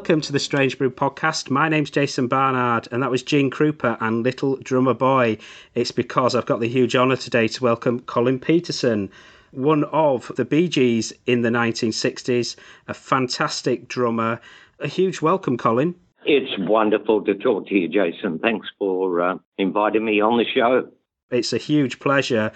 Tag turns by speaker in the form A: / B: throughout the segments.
A: welcome to the Strange Brew podcast. My name's Jason Barnard, and that was Gene Krupa and Little Drummer Boy. It's because I've got the huge honour today to welcome Colin Petersen, one of the Bee Gees in the 1960s, a fantastic drummer. A huge welcome, Colin.
B: It's wonderful to talk to you, Jason. Thanks for uh, inviting me on the show.
A: It's a huge pleasure.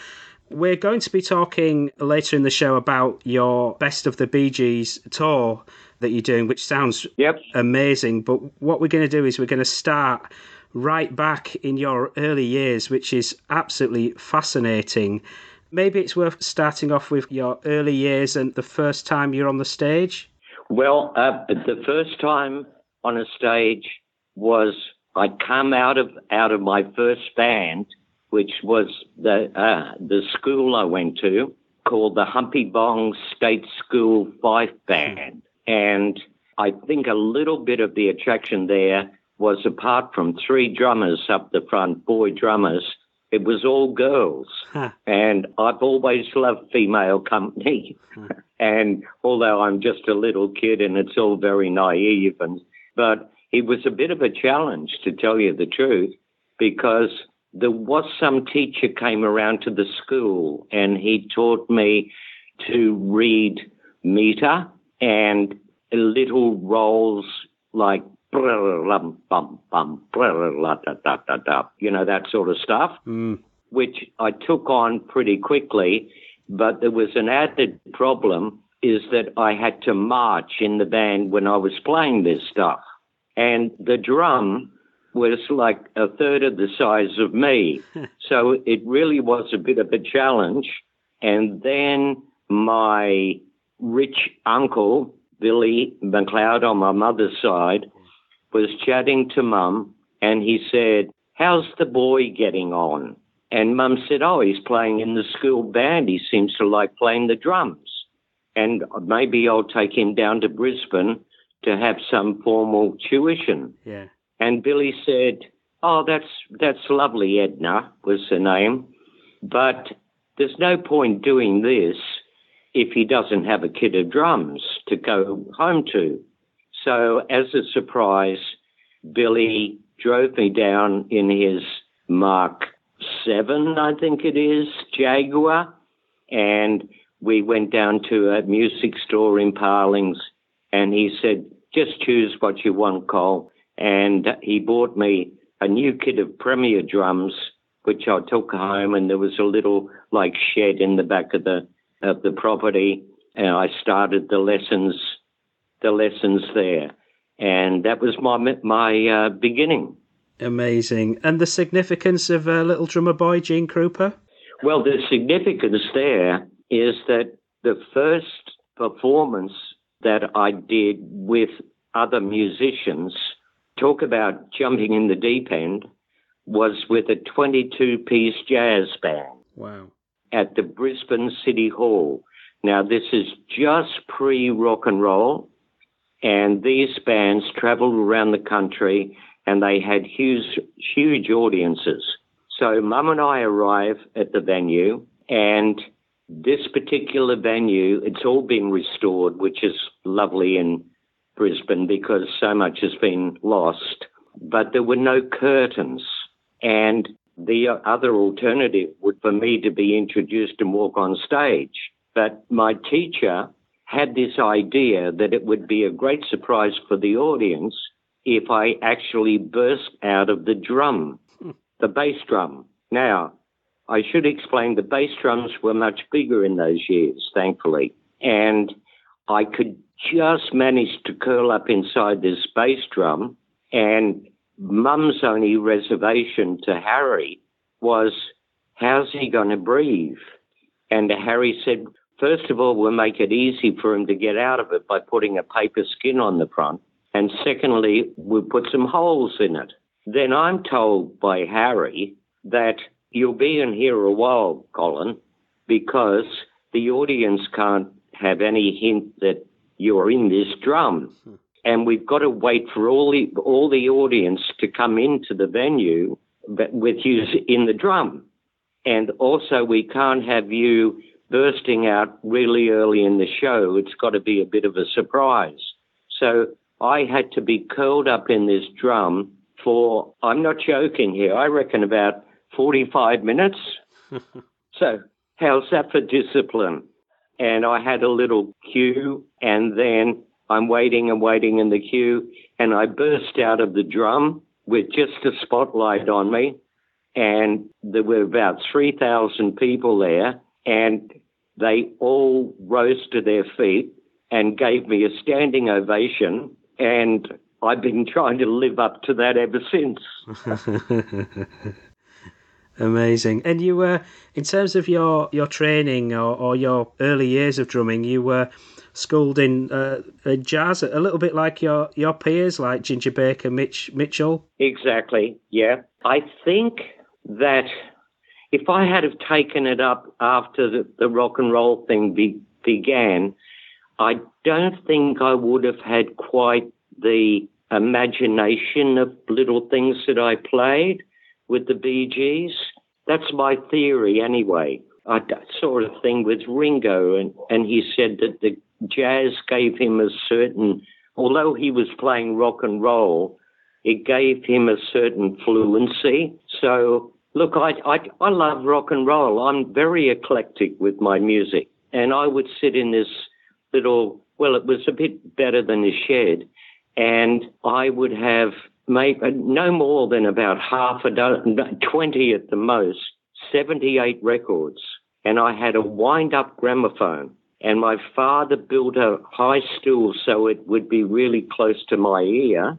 A: We're going to be talking later in the show about your Best of the Bee Gees tour that you're doing, which sounds
B: Yep.
A: amazing. But what we're going to do is we're going to start right back in your early years, which is absolutely fascinating. Maybe it's worth starting off with your early years and the first time you're on the stage.
B: Well, uh, the first time on a stage was I'd come out of out of my first band, which was the uh, the school I went to called the Humpybong State School Fife Band, and I think a little bit of the attraction there was apart from three drummers up the front, boy drummers, it was all girls.
A: Huh.
B: And I've always loved female company. and although I'm just a little kid and it's all very naive and but it was a bit of a challenge to tell you the truth because there was some teacher came around to the school and he taught me to read meter and little rolls like bum bum bum you know that sort of stuff
A: Mm.
B: which I took on pretty quickly, but there was an added problem is that I had to march in the band when I was playing this stuff. And the drum was like a third of the size of me. so it really was a bit of a challenge. And then my rich uncle, Billy McLeod on my mother's side, was chatting to mum and he said, How's the boy getting on? And mum said, Oh, he's playing in the school band. He seems to like playing the drums. And maybe I'll take him down to Brisbane to have some formal tuition.
A: Yeah.
B: And Billy said, Oh, that's that's lovely, Edna was her name. But there's no point doing this if he doesn't have a kit of drums to go home to. So as a surprise, Billy drove me down in his Mark 7, I think it is, Jaguar, and we went down to a music store in Palings, and he said, just choose what you want, Cole. and he bought me a new kit of Premier drums, which I took home, and there was a little like shed in the back of the of the property, and I started the lessons, the lessons there, and that was my my uh, beginning.
A: Amazing. And the significance of uh, Little Drummer Boy, Gene Krupa?
B: Well, the significance there is that the first performance that I did with other musicians, talk about jumping in the deep end, was with a 22 piece jazz band.
A: Wow.
B: At the Brisbane City Hall. Now, this is just pre rock and roll, and these bands traveled around the country and they had huge, huge audiences. So, Mum and I arrive at the venue, and this particular venue, it's all been restored, which is lovely in Brisbane because so much has been lost. But there were no curtains. And the other alternative would for me to be introduced and walk on stage. But my teacher had this idea that it would be a great surprise for the audience if I actually burst out of the drum, the bass drum. Now, I should explain the bass drums were much bigger in those years, thankfully. And I could just manage to curl up inside this bass drum. And mum's only reservation to Harry was, how's he going to breathe? And Harry said, first of all, we'll make it easy for him to get out of it by putting a paper skin on the front. And secondly, we'll put some holes in it. Then I'm told by Harry that you'll be in here a while, Colin, because the audience can't have any hint that you're in this drum. Hmm. And we've got to wait for all the, all the audience to come into the venue with you in the drum. And also, we can't have you bursting out really early in the show. It's got to be a bit of a surprise. So I had to be curled up in this drum for, I'm not joking here, I reckon about 45 minutes. so, how's that for discipline? And I had a little cue, and then I'm waiting and waiting in the queue, and I burst out of the drum with just a spotlight on me. And there were about 3,000 people there, and they all rose to their feet and gave me a standing ovation. And I've been trying to live up to that ever since.
A: Amazing. And you were, in terms of your, your training or, or your early years of drumming, you were schooled in uh, jazz, a little bit like your, your peers, like Ginger Baker, Mitch Mitchell.
B: Exactly. Yeah. I think that if I had have taken it up after the, the rock and roll thing be, began, I don't think I would have had quite the imagination of little things that I played with the Bee Gees. That's my theory anyway. I saw a thing with Ringo, and, and he said that the jazz gave him a certain, although he was playing rock and roll, it gave him a certain fluency. So, look, I, I, I love rock and roll. I'm very eclectic with my music. And I would sit in this little, well, it was a bit better than a shed, and I would have maybe uh, no more than about half a dozen, 20 at the most, 78 records. And I had a wind up gramophone. And my father built a high stool so it would be really close to my ear,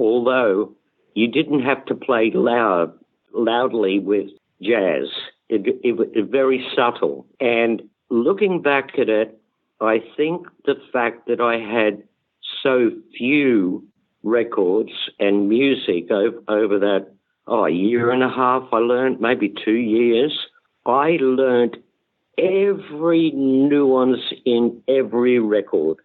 B: although you didn't have to play loud, loudly with jazz. It, it, it very subtle. And looking back at it, I think the fact that I had so few records and music over, over that oh, year and a half, I learned, maybe two years. I learned every nuance in every record.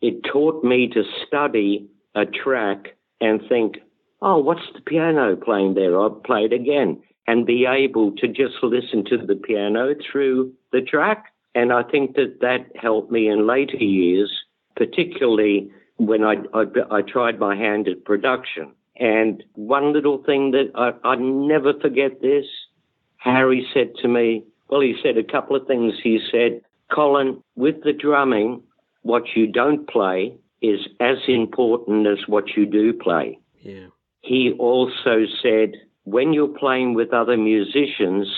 B: It taught me to study a track and think, oh, what's the piano playing there? I'll play it again and be able to just listen to the piano through the track. And I think that that helped me in later years, particularly when I, I, I tried my hand at production. And one little thing that I, I never forget this, Harry said to me, well, he said a couple of things. He said, Colin, with the drumming, what you don't play is as important as what you do play.
A: Yeah.
B: He also said, when you're playing with other musicians,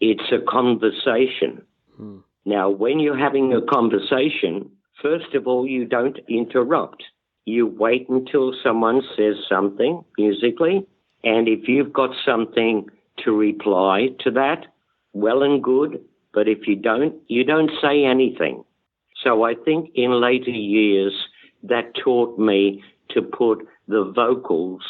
B: it's a conversation. Hmm. Now, when you're having a conversation, first of all, you don't interrupt. You wait until someone says something musically, and if you've got something to reply to that, well and good. But if you don't, you don't say anything. So I think in later years, that taught me to put the vocals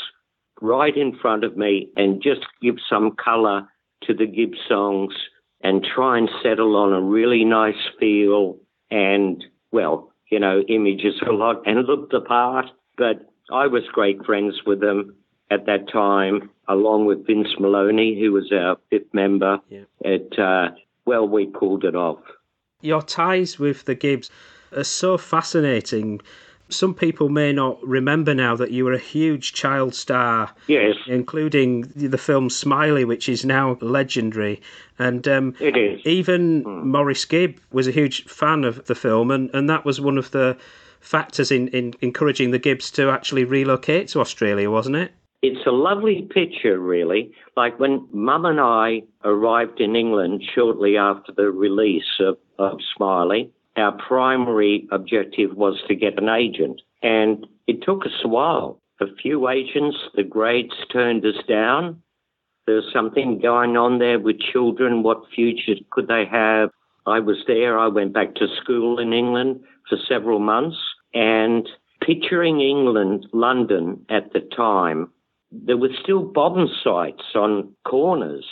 B: right in front of me and just give some color to the Gibbs songs and try and settle on a really nice feel and, well, you know, images a lot and look the part. But I was great friends with them at that time, along with Vince Melouney, who was our fifth member.
A: Yeah.
B: It, uh, well, we pulled it off.
A: Your ties with the Gibbs are so fascinating. Some people may not remember now that you were a huge child star,
B: Yes,
A: including the film Smiley, which is now legendary. And um,
B: it is.
A: even Maurice Gibb was a huge fan of the film, and, and that was one of the factors in, in encouraging the Gibbs to actually relocate to Australia, wasn't it?
B: It's a lovely picture, really. Like when Mum and I arrived in England shortly after the release of, of Smiley, our primary objective was to get an agent. And it took us a while. A few agents, the grades turned us down. There's something going on there with children. What future could they have? I was there. I went back to school in England for several months. And picturing England, London at the time, there were still bomb sites on corners.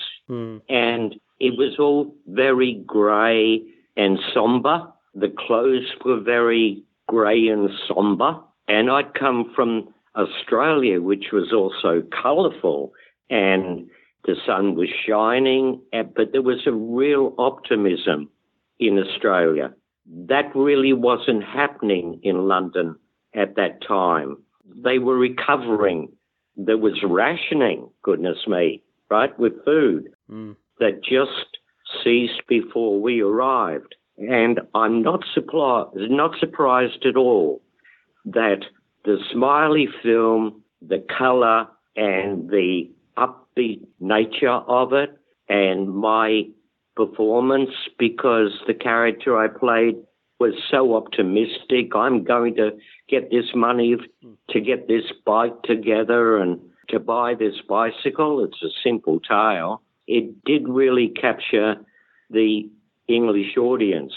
B: And it was all very grey and somber. The clothes were very grey and somber. And I'd come from Australia, which was also colourful, and the sun was shining, eh, but there was a real optimism in Australia. That really wasn't happening in London at that time. They were recovering. There was rationing, goodness me, right, with food mm. that just ceased before we arrived. And I'm not surprised, not surprised at all that the Smiley film, the color and the upbeat nature of it, and my performance, because the character I played was so optimistic. I'm going to get this money to get this bike together and to buy this bicycle. It's a simple tale. It did really capture the English audience.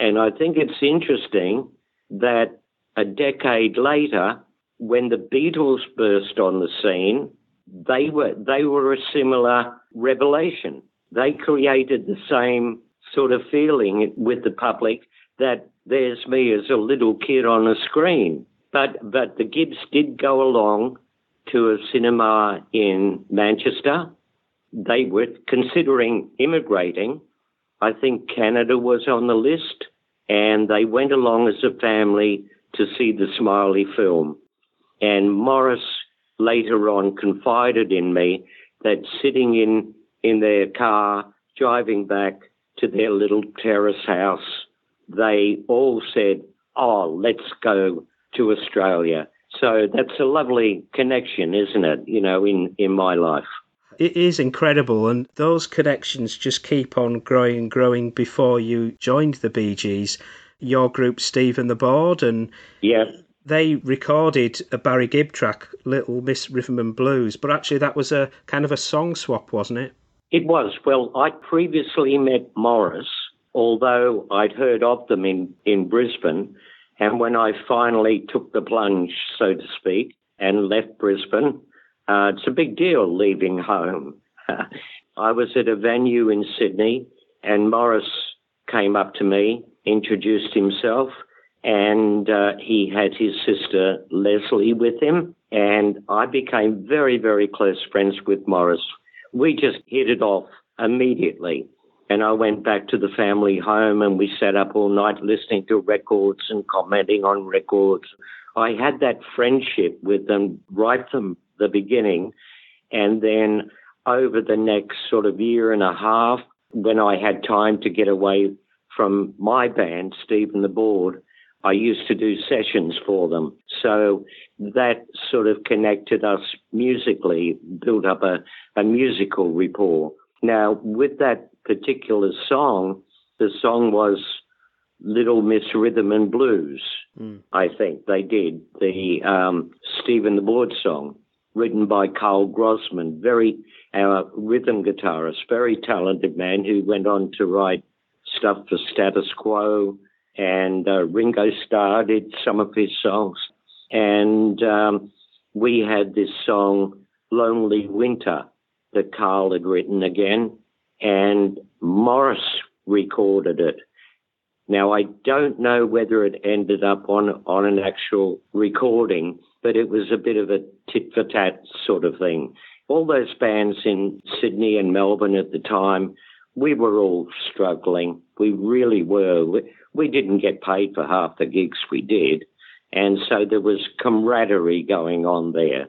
B: And I think it's interesting that a decade later, when the Beatles burst on the scene, they were they were a similar revelation. They created the same sort of feeling with the public that there's me as a little kid on a screen. But but the Gibbs did go along to a cinema in Manchester. They were considering immigrating. I think Canada was on the list, and they went along as a family to see the Smiley film. And Maurice later on confided in me that sitting in, in their car, driving back to their little terrace house, they all said, Oh, let's go to Australia. So that's a lovely connection, isn't it? You know, in, in my life.
A: It is incredible, and those connections just keep on growing and growing before you joined the Bee Gees. Your group, Steve and the Board, and
B: Yeah.
A: they recorded a Barry Gibb track, Little Miss Rhythm and Blues, but actually that was a kind of a song swap, wasn't it?
B: It was. Well, I'd previously met Maurice, although I'd heard of them in, in Brisbane. And when I finally took the plunge, so to speak, and left Brisbane, uh, it's a big deal leaving home. I was at a venue in Sydney, and Maurice came up to me, introduced himself, and uh, he had his sister Lesley with him. And I became very, very close friends with Maurice. We just hit it off immediately. And I went back to the family home and we sat up all night listening to records and commenting on records. I had that friendship with them right from the beginning. And then over the next sort of year and a half, when I had time to get away from my band, Steve and the Board, I used to do sessions for them. So that sort of connected us musically, built up a, a musical rapport. Now, with that particular song, the song was Little Miss Rhythm and Blues,
A: Mm.
B: I think they did. The um, Steve and the Board song, written by Carl Groszmann, very our rhythm guitarist, very talented man who went on to write stuff for Status Quo, and uh, Ringo Starr did some of his songs. And um, we had this song, Lonely Winter, that Carl had written again, and Maurice recorded it. Now, I don't know whether it ended up on, on an actual recording, but it was a bit of a tit for tat sort of thing. All those bands in Sydney and Melbourne at the time, we were all struggling. We really were. We, we didn't get paid for half the gigs we did. And so there was camaraderie going on there.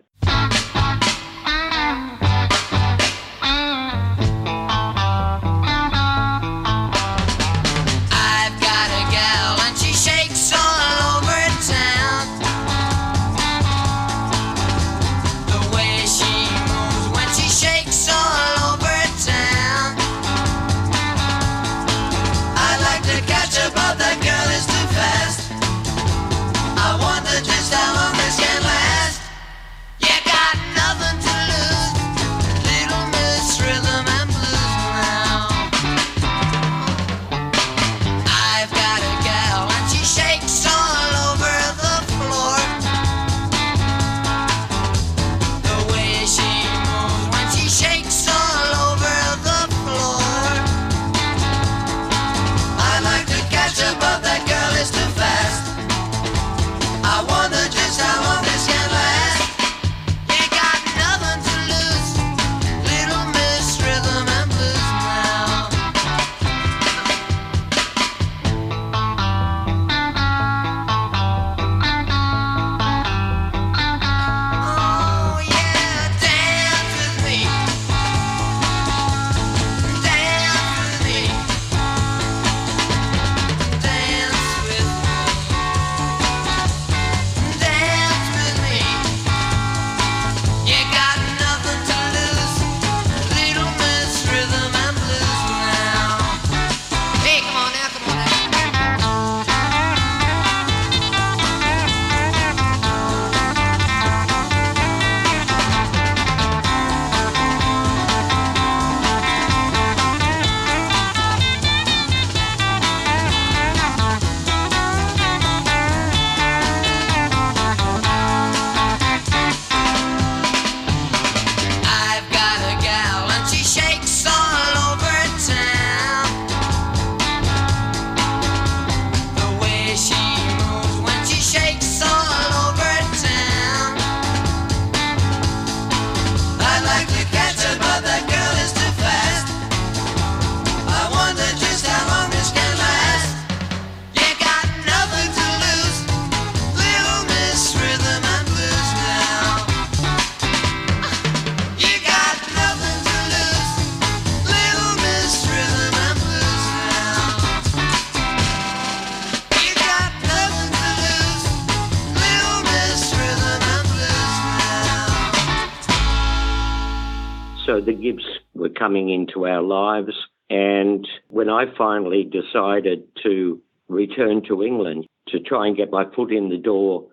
B: Coming into our lives. And when I finally decided to return to England to try and get my foot in the door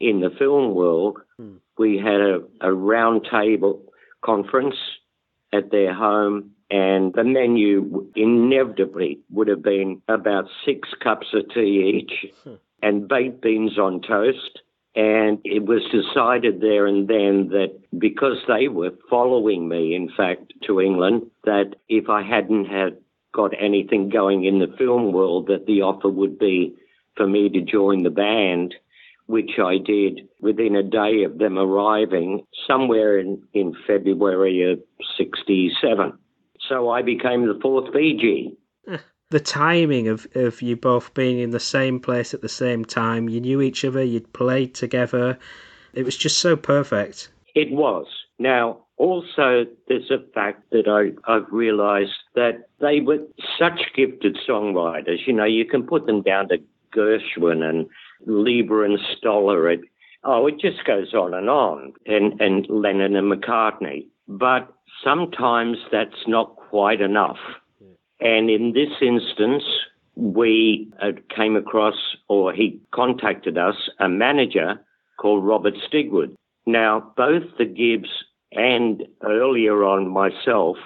B: in the film world, hmm. we had a, a round table conference at their home. And the menu inevitably would have been about six cups of tea each hmm. and baked beans on toast. And it was decided there and then that because they were following me, in fact, to England, that if I hadn't had got anything going in the film world, that the offer would be for me to join the band, which I did within a day of them arriving somewhere in, in February of 67. So I became the fourth Bee Gee.
A: The timing of, of you both being in the same place at the same time, you knew each other, you'd played together. It was just so perfect.
B: It was. Now, also, there's a fact that I, I've realised that they were such gifted songwriters. You know, you can put them down to Gershwin and Leiber and Stoller. It, Oh, it just goes on and on, and, and Lennon and McCartney. But sometimes that's not quite enough. And in this instance, we uh, came across, or he contacted us, a manager called Robert Stigwood. Now, both the Gibbs and earlier on myself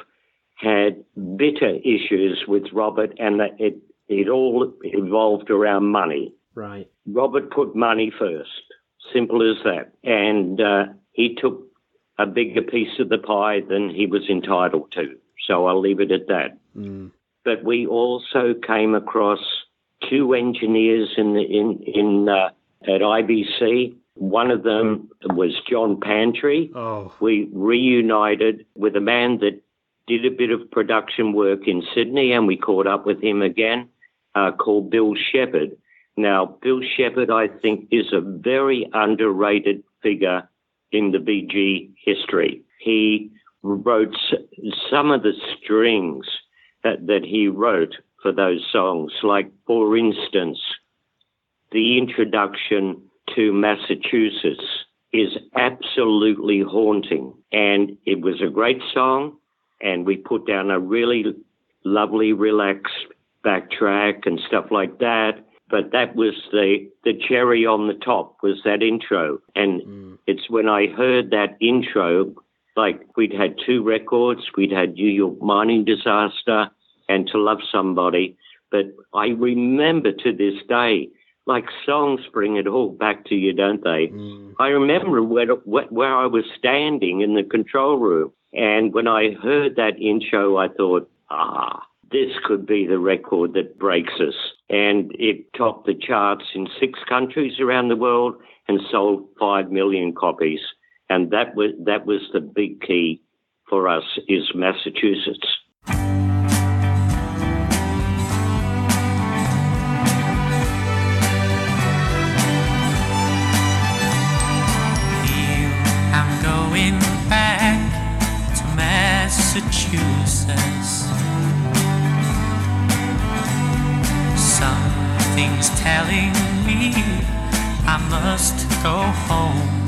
B: had bitter issues with Robert, and it, it all evolved around money.
A: Right.
B: Robert put money first. Simple as that. And uh, he took a bigger piece of the pie than he was entitled to. So I'll leave it at that.
A: Mm.
B: But we also came across two engineers in the, in in uh, at IBC. One of them was John Pantry.
A: Oh.
B: We reunited with a man that did a bit of production work in Sydney, and we caught up with him again, uh, called Bill Shepherd. Now, Bill Shepherd, I think, is a very underrated figure in the Bee Gee history. He wrote some of the strings that, that he wrote for those songs, like, for instance, the introduction to Massachusetts is absolutely haunting. And it was a great song, and we put down a really lovely, relaxed backtrack and stuff like that. But that was the, the cherry on the top was that intro. And mm. it's when I heard that intro, like we'd had two records, we'd had New York mining disaster and To Love Somebody. But I remember to this day, like songs bring it all back to you, don't they? I remember where, where I was standing in the control room. And when I heard that intro, I thought, ah, this could be the record that breaks us. And it topped the charts in six countries around the world and sold five million copies. And that was, that was the big key for us is Massachusetts.
C: I'm going back to Massachusetts. Something's telling me I must go home.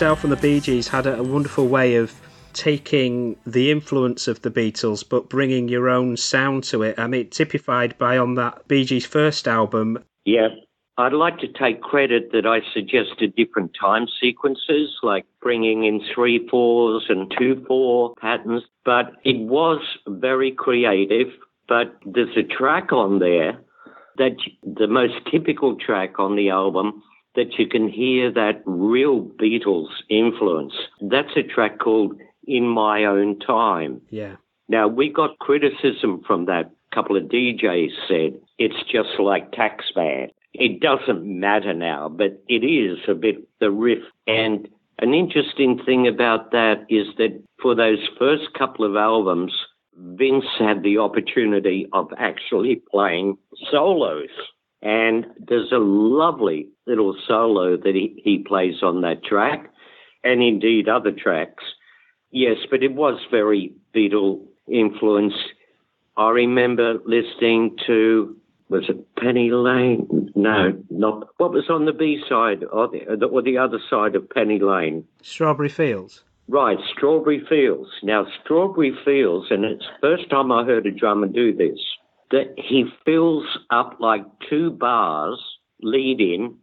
A: Yourself and the Bee Gees had a, wonderful way of taking the influence of the Beatles but bringing your own sound to it. I mean, typified by on that Bee Gees' first album.
B: Yeah. I'd like to take credit that I suggested different time sequences, like bringing in three fours and two four patterns, but it was very creative. But there's a track on there that the most typical track on the album that you can hear that real Beatles influence. That's a track called In My Own Time.
A: Yeah.
B: Now, we got criticism from that. A couple of DJs said it's just like Taxman. It doesn't matter now, but it is a bit the riff. And an interesting thing about that is that for those first couple of albums, Vince had the opportunity of actually playing solos. And there's a lovely little solo that he, he plays on that track, and indeed other tracks. Yes, but it was very Beatle influenced. I remember listening to, was it Penny Lane? No, not, what was on the B side or the, or the other side of Penny Lane?
A: Strawberry Fields.
B: Right, Strawberry Fields. Now, Strawberry Fields, and it's the first time I heard a drummer do this, that he fills up like two bars lead in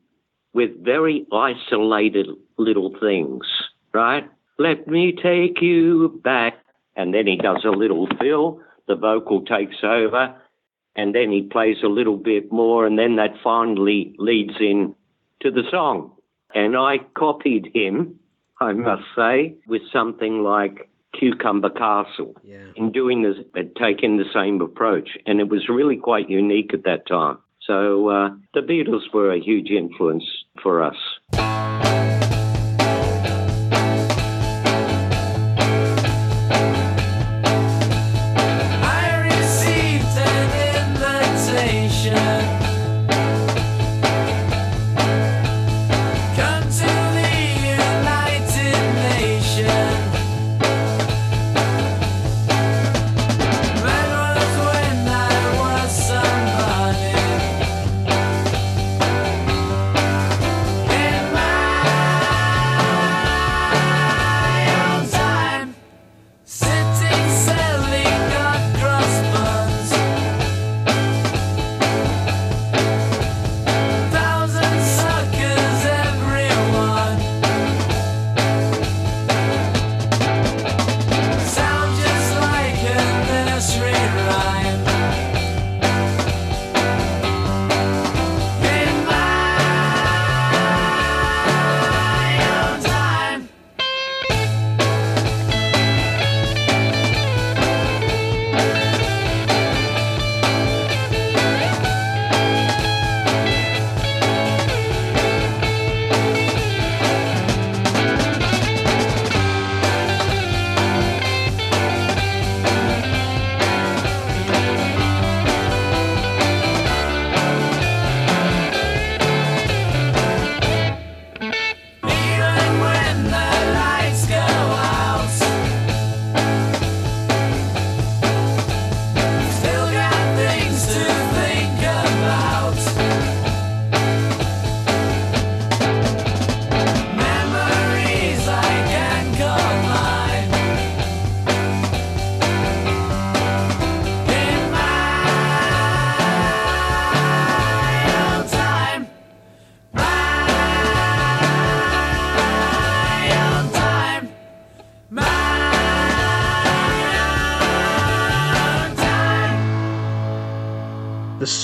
B: with very isolated little things, right? Let me take you back. And then he does a little fill, the vocal takes over, and then he plays a little bit more, and then that finally leads in to the song. And I copied him, I must say, with something like Cucumber Castle
A: Yeah.
B: in doing this, but taking the same approach. And it was really quite unique at that time. So uh, the Beatles were a huge influence for us.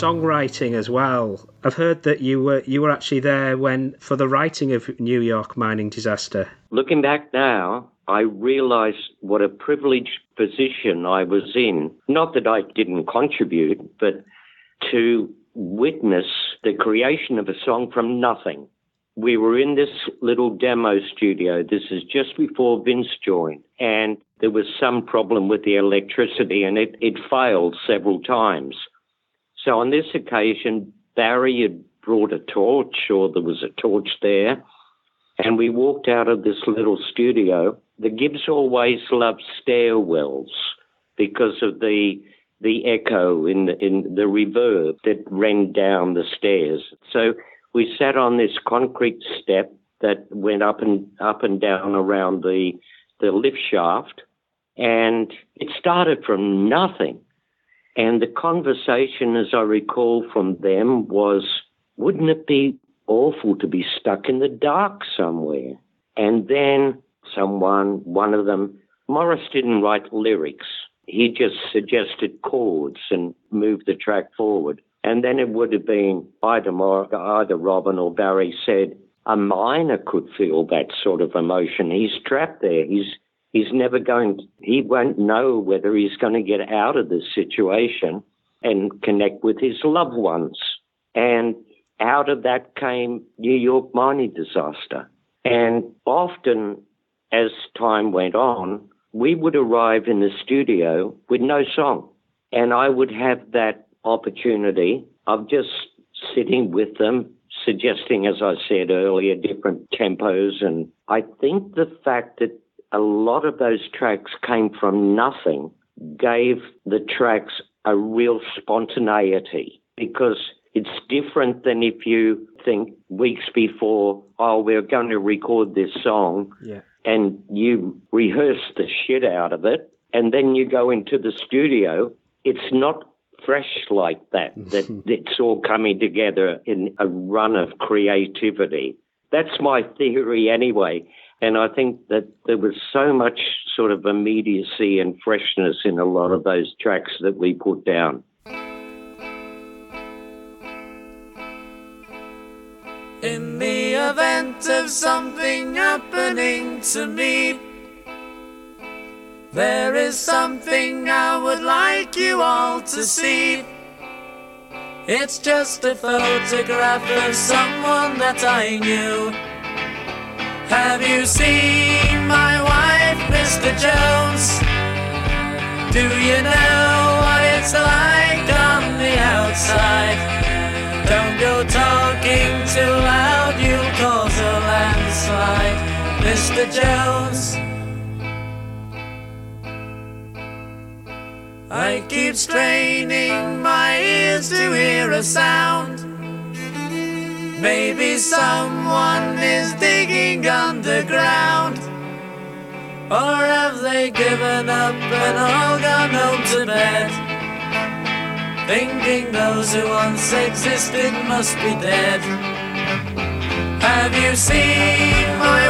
A: Songwriting as well. I've heard that you were you were actually there when for the writing of New York mining disaster.
B: Looking back now, I realize what a privileged position I was in. Not that I didn't contribute, but to witness the creation of a song from nothing. We were in this little demo studio. This is just before Vince joined, and there was some problem with the electricity, and it, it failed several times. So on this occasion, Barry had brought a torch, or there was a torch there, and we walked out of this little studio. The Gibbs always loved stairwells because of the the echo in the, in the reverb that ran down the stairs. So we sat on this concrete step that went up and up and down around the the lift shaft, and it started from nothing. And the conversation, as I recall from them, was, wouldn't it be awful to be stuck in the dark somewhere? And then someone, one of them, Maurice didn't write lyrics. He just suggested chords and moved the track forward. And then it would have been either, Mor- either Robin or Barry said, a miner could feel that sort of emotion. He's trapped there. He's he's never going, he won't know whether he's going to get out of this situation and connect with his loved ones. And out of that came New York mining disaster. And often, as time went on, we would arrive in the studio with no song. And I would have that opportunity of just sitting with them, suggesting, as I said earlier, different tempos. And I think the fact that a lot of those tracks came from nothing gave the tracks a real spontaneity because it's different than if you think weeks before, oh, we're going to record this song
A: Yeah.
B: and you rehearse the shit out of it and then you go into the studio, it's not fresh like that, that it's all coming together in a run of creativity. That's my theory anyway. And I think that there was so much sort of immediacy and freshness in a lot of those tracks that we put down.
C: In the event of something happening to me, there is something I would like you all to see. It's just a photograph of someone that I knew. Have you seen my wife, Mr. Jones? Do you know what it's like on the outside? Don't go talking too loud, you'll cause a landslide, Mr. Jones. I keep straining my ears to hear a sound. Maybe someone is digging underground. Or have they given up and all gone home to bed? Thinking those who once existed must be dead. Have you seen my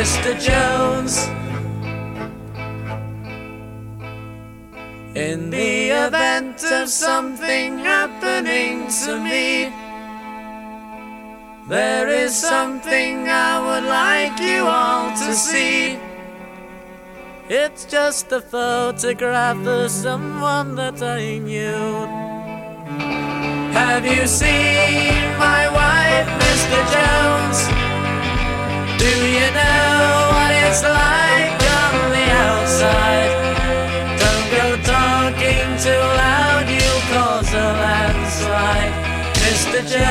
C: Mr. Jones. In the event of something happening to me, there is something I would like you all to see. It's just a photograph of someone that I knew. Have you seen my wife, Mr. Jones? Do you know what it's like on the outside? Don't go talking too loud, you'll cause a landslide, Mr. Jones.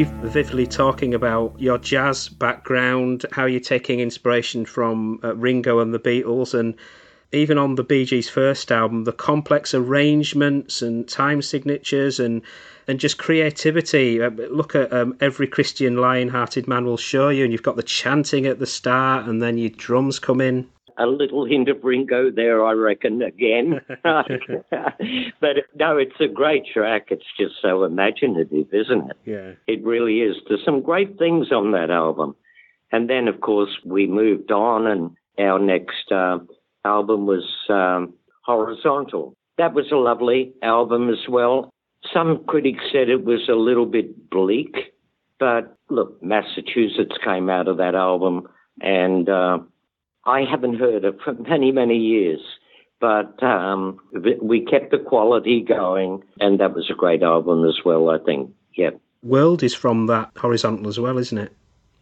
A: You've vividly talking about your jazz background, how you're taking inspiration from uh, Ringo and the Beatles, and even on the Bee Gees' first album, the complex arrangements and time signatures and and just creativity. Uh, look at um, every Christian lion-hearted man will show you, and you've got the chanting at the start, and then your drums come in.
B: A little hint of Ringo there, I reckon, again. but no, it's a great track. It's just so imaginative, isn't it?
A: Yeah.
B: It really is. There's some great things on that album. And then, of course, we moved on, and our next uh, album was um, Horizontal. That was a lovely album as well. Some critics said it was a little bit bleak, but look, Massachusetts came out of that album, and uh, I haven't heard it for many, many years. But um, we kept the quality going, and that was a great album as well, I think. Yeah.
A: World is from that horizontal as well, isn't it?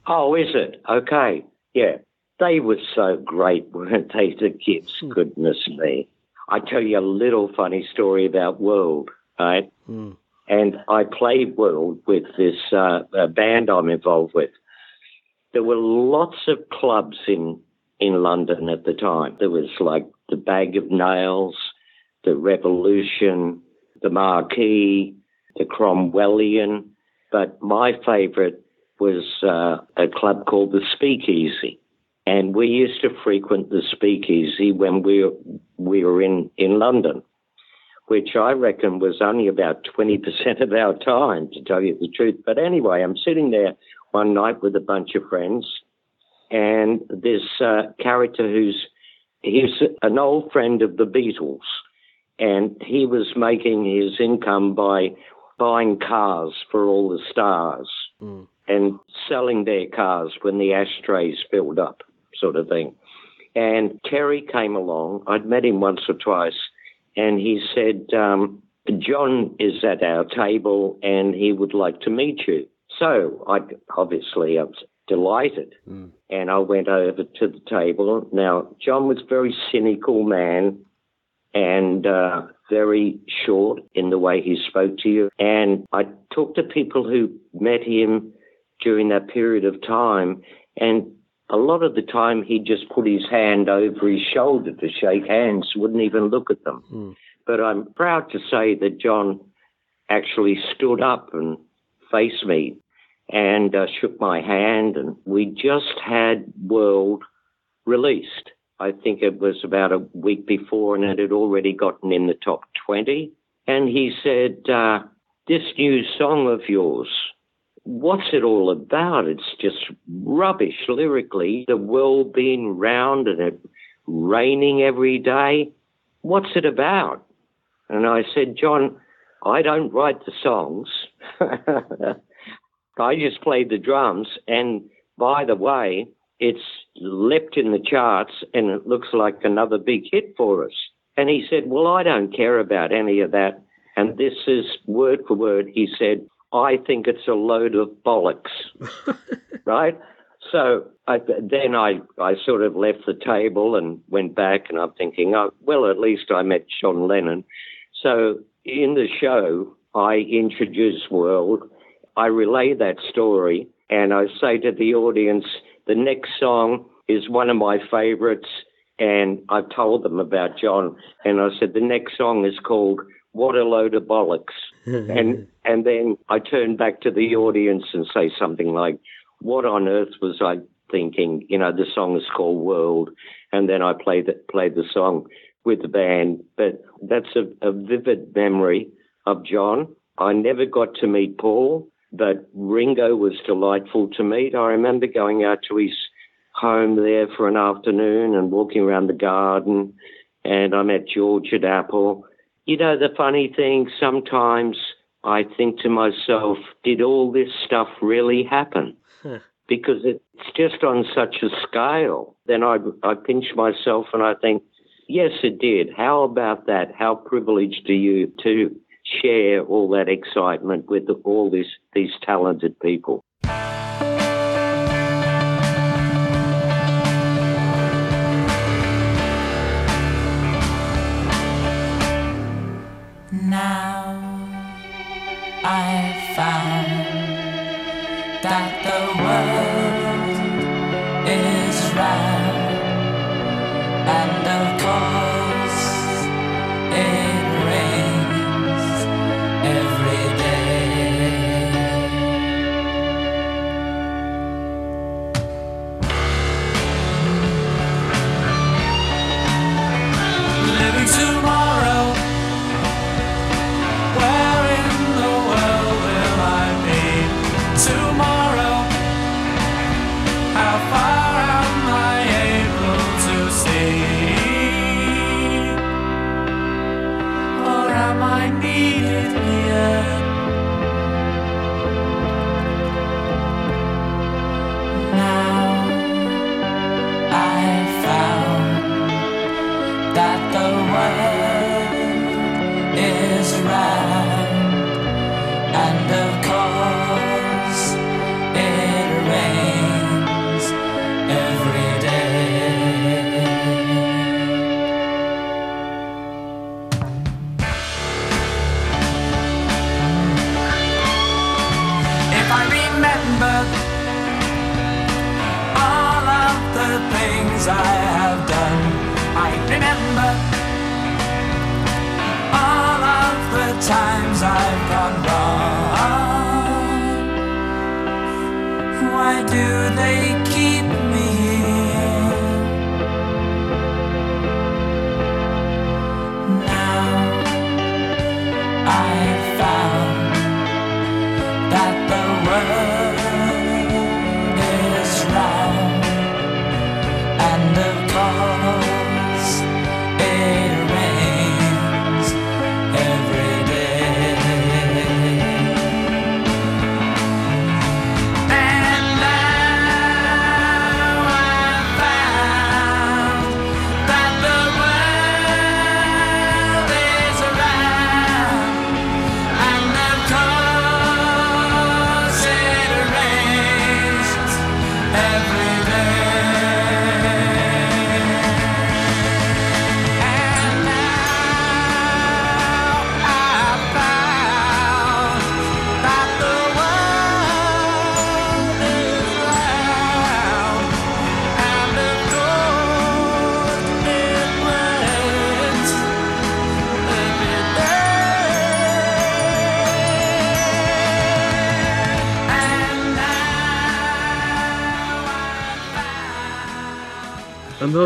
B: Oh, is it? Okay. Yeah. They were so great, weren't they, the kids? Goodness me. I tell you a little funny story about World, right?
A: Mm.
B: And I played World with this uh, band I'm involved with. There were lots of clubs in, in London at the time. There was like the Bag of Nails, the Revolution, the Marquee, the Cromwellian. But my favourite was uh, a club called the Speakeasy. And we used to frequent the Speakeasy when we were, we were in, in London, which I reckon was only about 20% of our time, to tell you the truth. But anyway, I'm sitting there one night with a bunch of friends, and this uh, character who's he's an old friend of the Beatles, and he was making his income by buying cars for all the stars and selling their cars when the ashtrays filled up, sort of thing. And Terry came along. I'd met him once or twice, and he said, um, John is at our table and he would like to meet you. So I obviously I was delighted, and I went over to the table. Now John was a very cynical man, and uh, very short in the way he spoke to you. And I talked to people who met him during that period of time, and a lot of the time he just put his hand over his shoulder to shake hands, wouldn't even look at them. But I'm proud to say that John actually stood up and faced me and uh, shook my hand, and we just had World released. I think it was about a week before, and it had already gotten in the top 20. And he said, uh, This new song of yours, what's it all about? It's just rubbish lyrically. The world being round and it raining every day. What's it about? And I said, John, I don't write the songs. I just play the drums. And by the way, it's leapt in the charts and it looks like another big hit for us. And he said, Well, I don't care about any of that. And this is word for word. He said, I think it's a load of bollocks. right? So I, then I, I sort of left the table and went back, and I'm thinking, oh, well, at least I met John Lennon. So in the show, I introduce World. I relay that story, and I say to the audience, the next song is one of my favorites. And I told them about John, and I said, the next song is called What a Load of Bollocks. and, and then I turn back to the audience and say something like, what on earth was I thinking? You know, the song is called World, and then I played the, played the song with the band. But that's a, a vivid memory of John. I never got to meet Paul, but Ringo was delightful to meet. I remember going out to his home there for an afternoon and walking around the garden, and I met George at Apple. You know, the funny thing, sometimes I think to myself, did all this stuff really happen? because it's just on such a scale. Then I, I pinch myself and I think, yes, it did. How about that? How privileged are you to share all that excitement with all this, these talented people?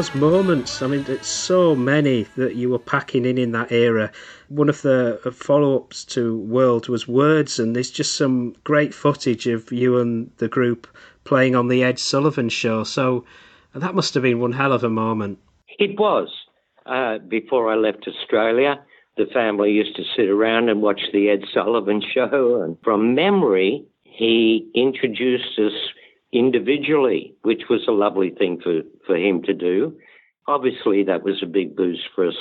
A: Those moments, I mean, it's so many that you were packing in in that era. One of the follow ups to World was Words, and there's just some great footage of you and the group playing on the Ed Sullivan show. So that must have been one hell of a moment.
B: It was. Uh, before I left Australia, the family used to sit around and watch the Ed Sullivan show. And from memory, he introduced us individually, which was a lovely thing for, for him to do. Obviously, that was a big boost for us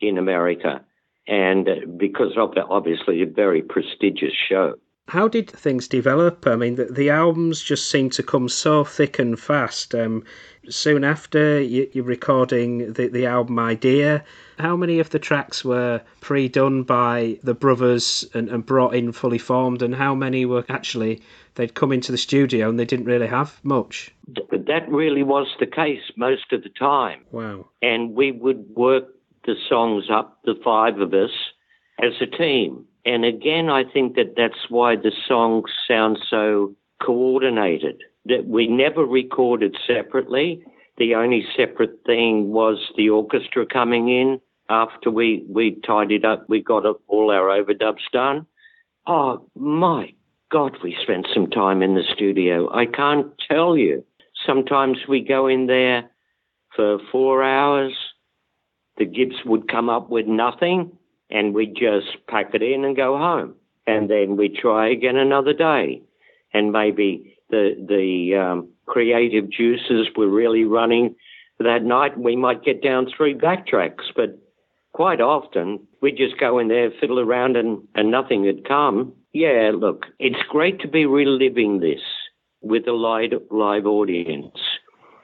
B: in America. And uh, because of obviously a very prestigious show.
A: How did things develop? I mean, the, the albums just seem to come so thick and fast. Um, soon after, you, you're recording the, the album Idea. How many of the tracks were pre done by the brothers and, and brought in fully formed, and how many were actually they'd come into the studio and they didn't really have much?
B: That really was the case most of the time.
A: Wow.
B: and we would work the songs up, the five of us, as a team. And again, I think that that's why the songs sound so coordinated. That we never recorded separately. The only separate thing was the orchestra coming in after we, we tidied up, we got all our overdubs done. Oh my God, we spent some time in the studio. I can't tell you. Sometimes we go in there for four hours. The Gibbs would come up with nothing and we'd just pack it in and go home. And then we'd try again another day. And maybe the, the um, creative juices were really running that night. We might get down three backtracks, but quite often we'd just go in there, fiddle around, and, and nothing had come. Yeah, look, it's great to be reliving this with a live, live audience.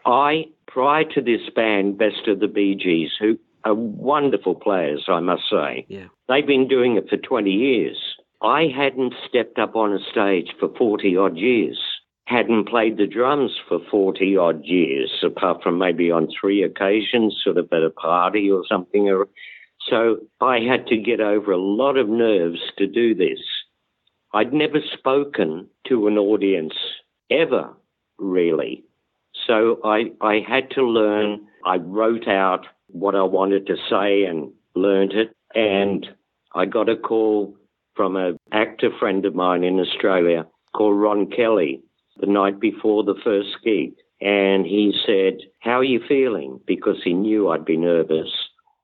B: I, prior to this band, Best of the Bee Gees, who are wonderful players, I must say,
A: Yeah.
B: they've been doing it for 20 years. I hadn't stepped up on a stage for 40 odd years, hadn't played the drums for 40 odd years, apart from maybe on three occasions, sort of at a party or something. So I had to get over a lot of nerves to do this. I'd never spoken to an audience ever, really. So I, I had to learn. I wrote out what I wanted to say and learned it. And I got a call from an actor friend of mine in Australia called Ron Kelly the night before the first gig. And he said, How are you feeling? Because he knew I'd be nervous.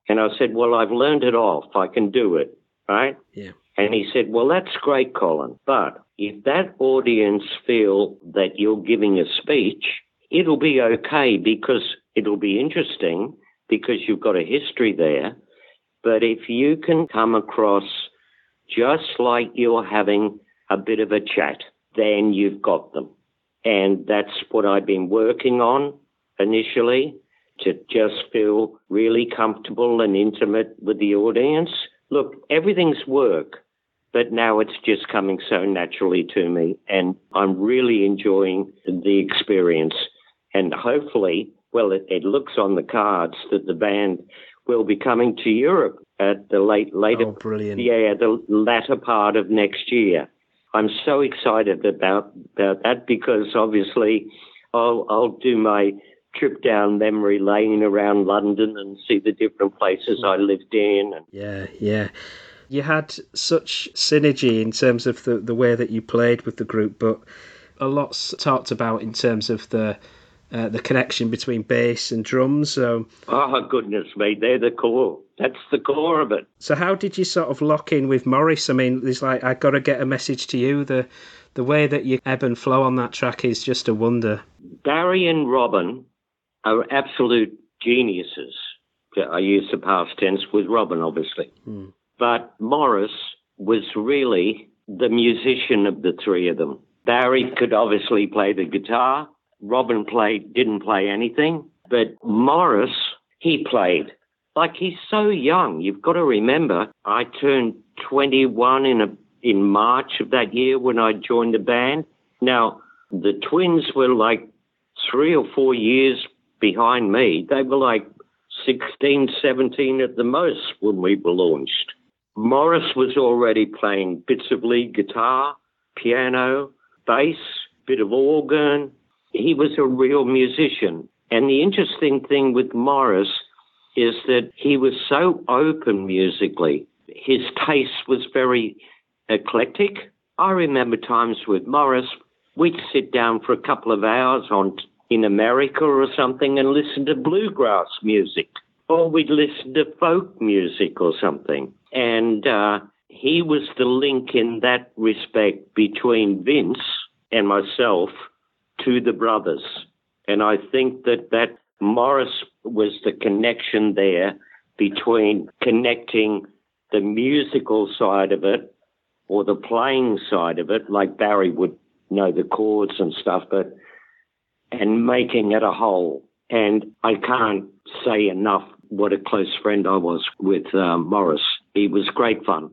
B: And I said, Well, I've learned it off. I can do it. Right?
A: Yeah.
B: And he said, Well, that's great, Colin. But if that audience feel that you're giving a speech, it'll be okay because it'll be interesting because you've got a history there. But if you can come across just like you're having a bit of a chat, then you've got them. And that's what I've been working on initially to just feel really comfortable and intimate with the audience. Look, everything's work, but now it's just coming so naturally to me, and I'm really enjoying the experience. And hopefully, well, it, it looks on the cards that the band will be coming to Europe at the late later,
A: Oh, brilliant.
B: yeah, the latter part of next year. I'm so excited about about that because obviously I'll I'll do my trip down memory lane around London and see the different places I hmm. lived in and
A: Yeah, yeah. You had such synergy in terms of the, the way that you played with the group, but a lot's talked about in terms of the uh, the connection between bass and drums. So,
B: oh goodness me, they're the core. That's the core of it.
A: so how did you sort of lock in with Maurice? I mean, there's like I got to get a message to you. The the way that you ebb and flow on that track is just a wonder.
B: Barry and Robin are absolute geniuses. I use the past tense with Robin, obviously. But Maurice was really the musician of the three of them. Barry could obviously play the guitar. Robin played, didn't play anything. But Maurice, he played. Like he's so young. You've got to remember, I turned 21 in a, in March of that year when I joined the band. Now, the twins were like three or four years behind me. They were like 16, 17 at the most when we were launched. Maurice was already playing bits of lead guitar, piano, bass, bit of organ. He was a real musician. And the interesting thing with Maurice is that he was so open musically. His taste was very eclectic. I remember times with Maurice, we'd sit down for a couple of hours on in America or something and listen to bluegrass music, or we'd listen to folk music or something. And uh, he was the link in that respect between Vince and myself to the brothers. And I think that that Maurice was the connection there between connecting the musical side of it or the playing side of it, like Barry would know the chords and stuff, but and making it a whole. And I can't say enough what a close friend I was with um, Maurice. He was great fun.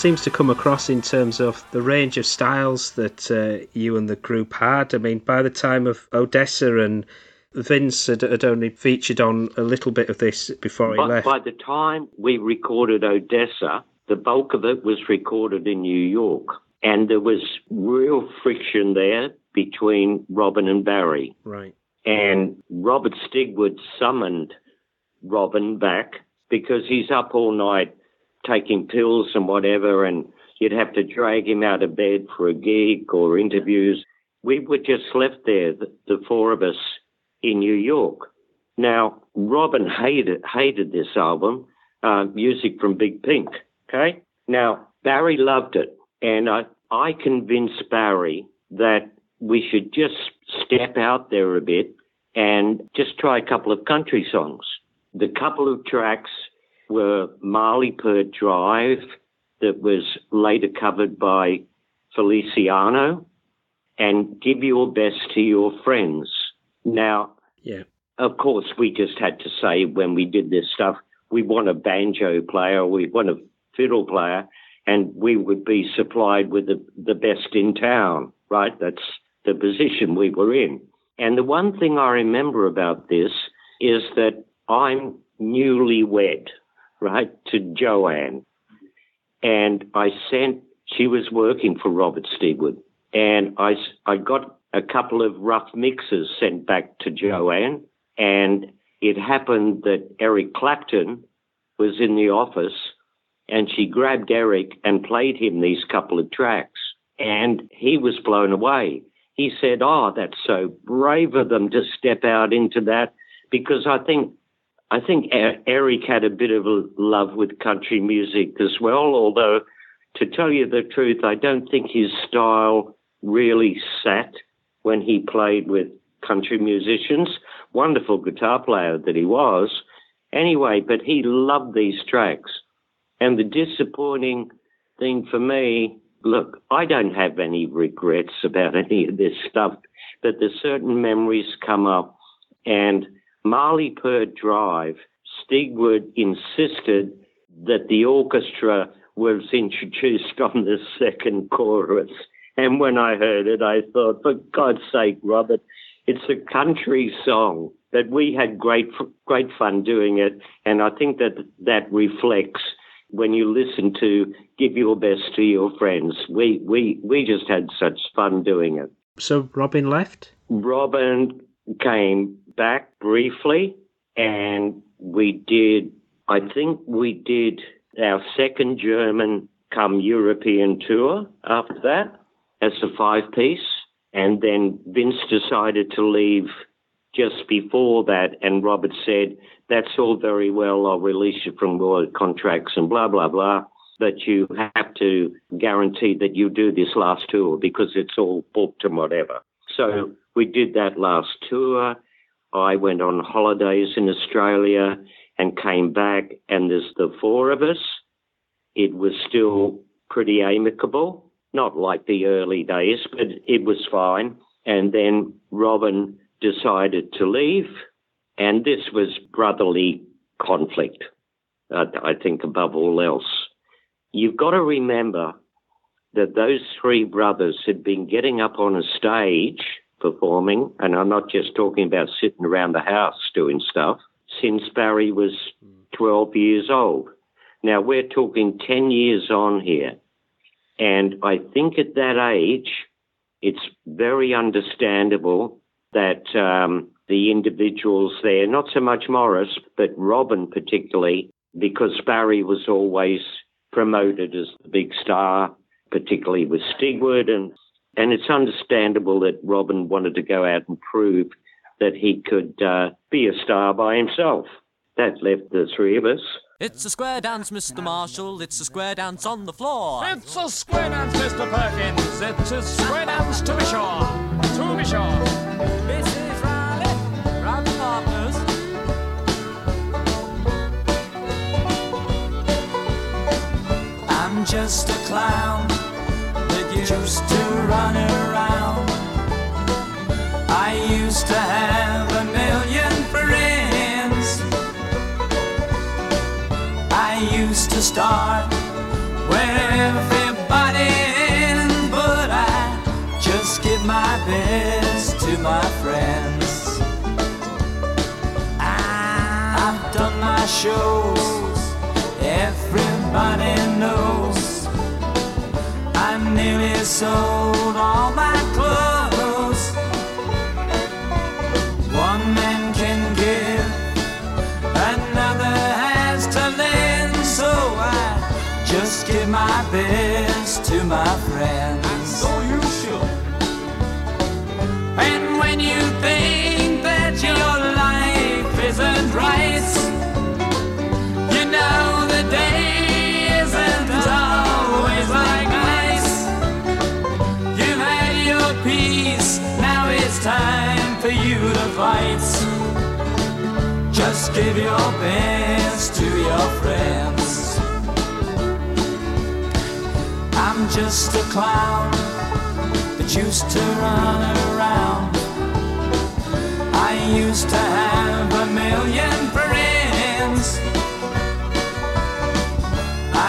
A: Seems to come across in terms of the range of styles that uh, you and the group had. I mean, by the time of Odessa and Vince had, had only featured on a little bit of this before he
B: But
A: left.
B: by the time we recorded Odessa, the bulk of it was recorded in New York. And there was real friction there between Robin and Barry.
A: Right.
B: And Robert Stigwood summoned Robin back because he's up all night taking pills and whatever, and you'd have to drag him out of bed for a gig or interviews. We were just left there, the, the four of us in New York. Now, Robin hated hated this album, uh, music from Big Pink. Okay. Now Barry loved it, and I I convinced Barry that we should just step out there a bit and just try a couple of country songs. The couple of tracks were Marley Purt Drive, that was later covered by Feliciano, and Give Your Best to Your Friends. Now,
A: Yeah.
B: of course, we just had to say when we did this stuff, we want a banjo player, we want a fiddle player, and we would be supplied with the, the best in town, right? That's the position we were in. And the one thing I remember about this is that I'm newlywed, right, to Joanne. And I sent, she was working for Robert Stigwood, and I, I got a couple of rough mixes sent back to Joanne. And it happened that Eric Clapton was in the office and she grabbed Eric and played him these couple of tracks. And he was blown away. He said, Oh, that's so brave of them to step out into that because I think I think Eric had a bit of a love with country music as well, although to tell you the truth, I don't think his style really sat when he played with country musicians. Wonderful guitar player that he was. Anyway, but he loved these tracks. And the disappointing thing for me, look, I don't have any regrets about any of this stuff, but there's certain memories come up. And Marley Purt Drive, Stigwood insisted that the orchestra was introduced on the second chorus. And when I heard it, I thought, for God's sake, Robert, it's a country song But we had great, great fun doing it. And I think that that reflects when you listen to Give Your Best to Your Friends. We, we, we just had such fun doing it.
A: So Robin left?
B: Robin came back briefly and we did, I think we did our second German come European tour after that as a five piece. And then Vince decided to leave just before that. And Robert said, That's all very well. I'll release you from all contracts and blah, blah, blah. But you have to guarantee that you do this last tour because it's all booked and whatever. So we did that last tour. I went on holidays in Australia and came back, and there's the four of us. It was still pretty amicable, not like the early days, but it was fine. And then Robin decided to leave, and this was brotherly conflict, I think, above all else. You've got to remember that those three brothers had been getting up on a stage performing, and I'm not just talking about sitting around the house doing stuff, since Barry was 12 years old. Now we're talking 10 years on here. And I think at that age, it's very understandable that um, the individuals there, not so much Maurice, but Robin particularly, because Barry was always promoted as the big star, particularly with Stigwood, and and it's understandable that Robin wanted to go out and prove that he could uh, be a star by himself. That left the three of us.
C: It's a square dance, Mr. Marshall. It's a square dance on the floor.
D: It's a square dance, Mr. Perkins. It's a square dance to be sure. To be sure.
C: This is Riley, Riley Partners.
E: I'm just a clown that used to run around. I used to have a million friends. I used to start where everybody ends, but I just give my best to my friends. I've done my shows, everybody knows. Nearly sold all my clothes. One man can give, another has to lend, so I just give my best to my friends. give your best to your friends. I'm just a clown that used to run around. I used to have a million friends.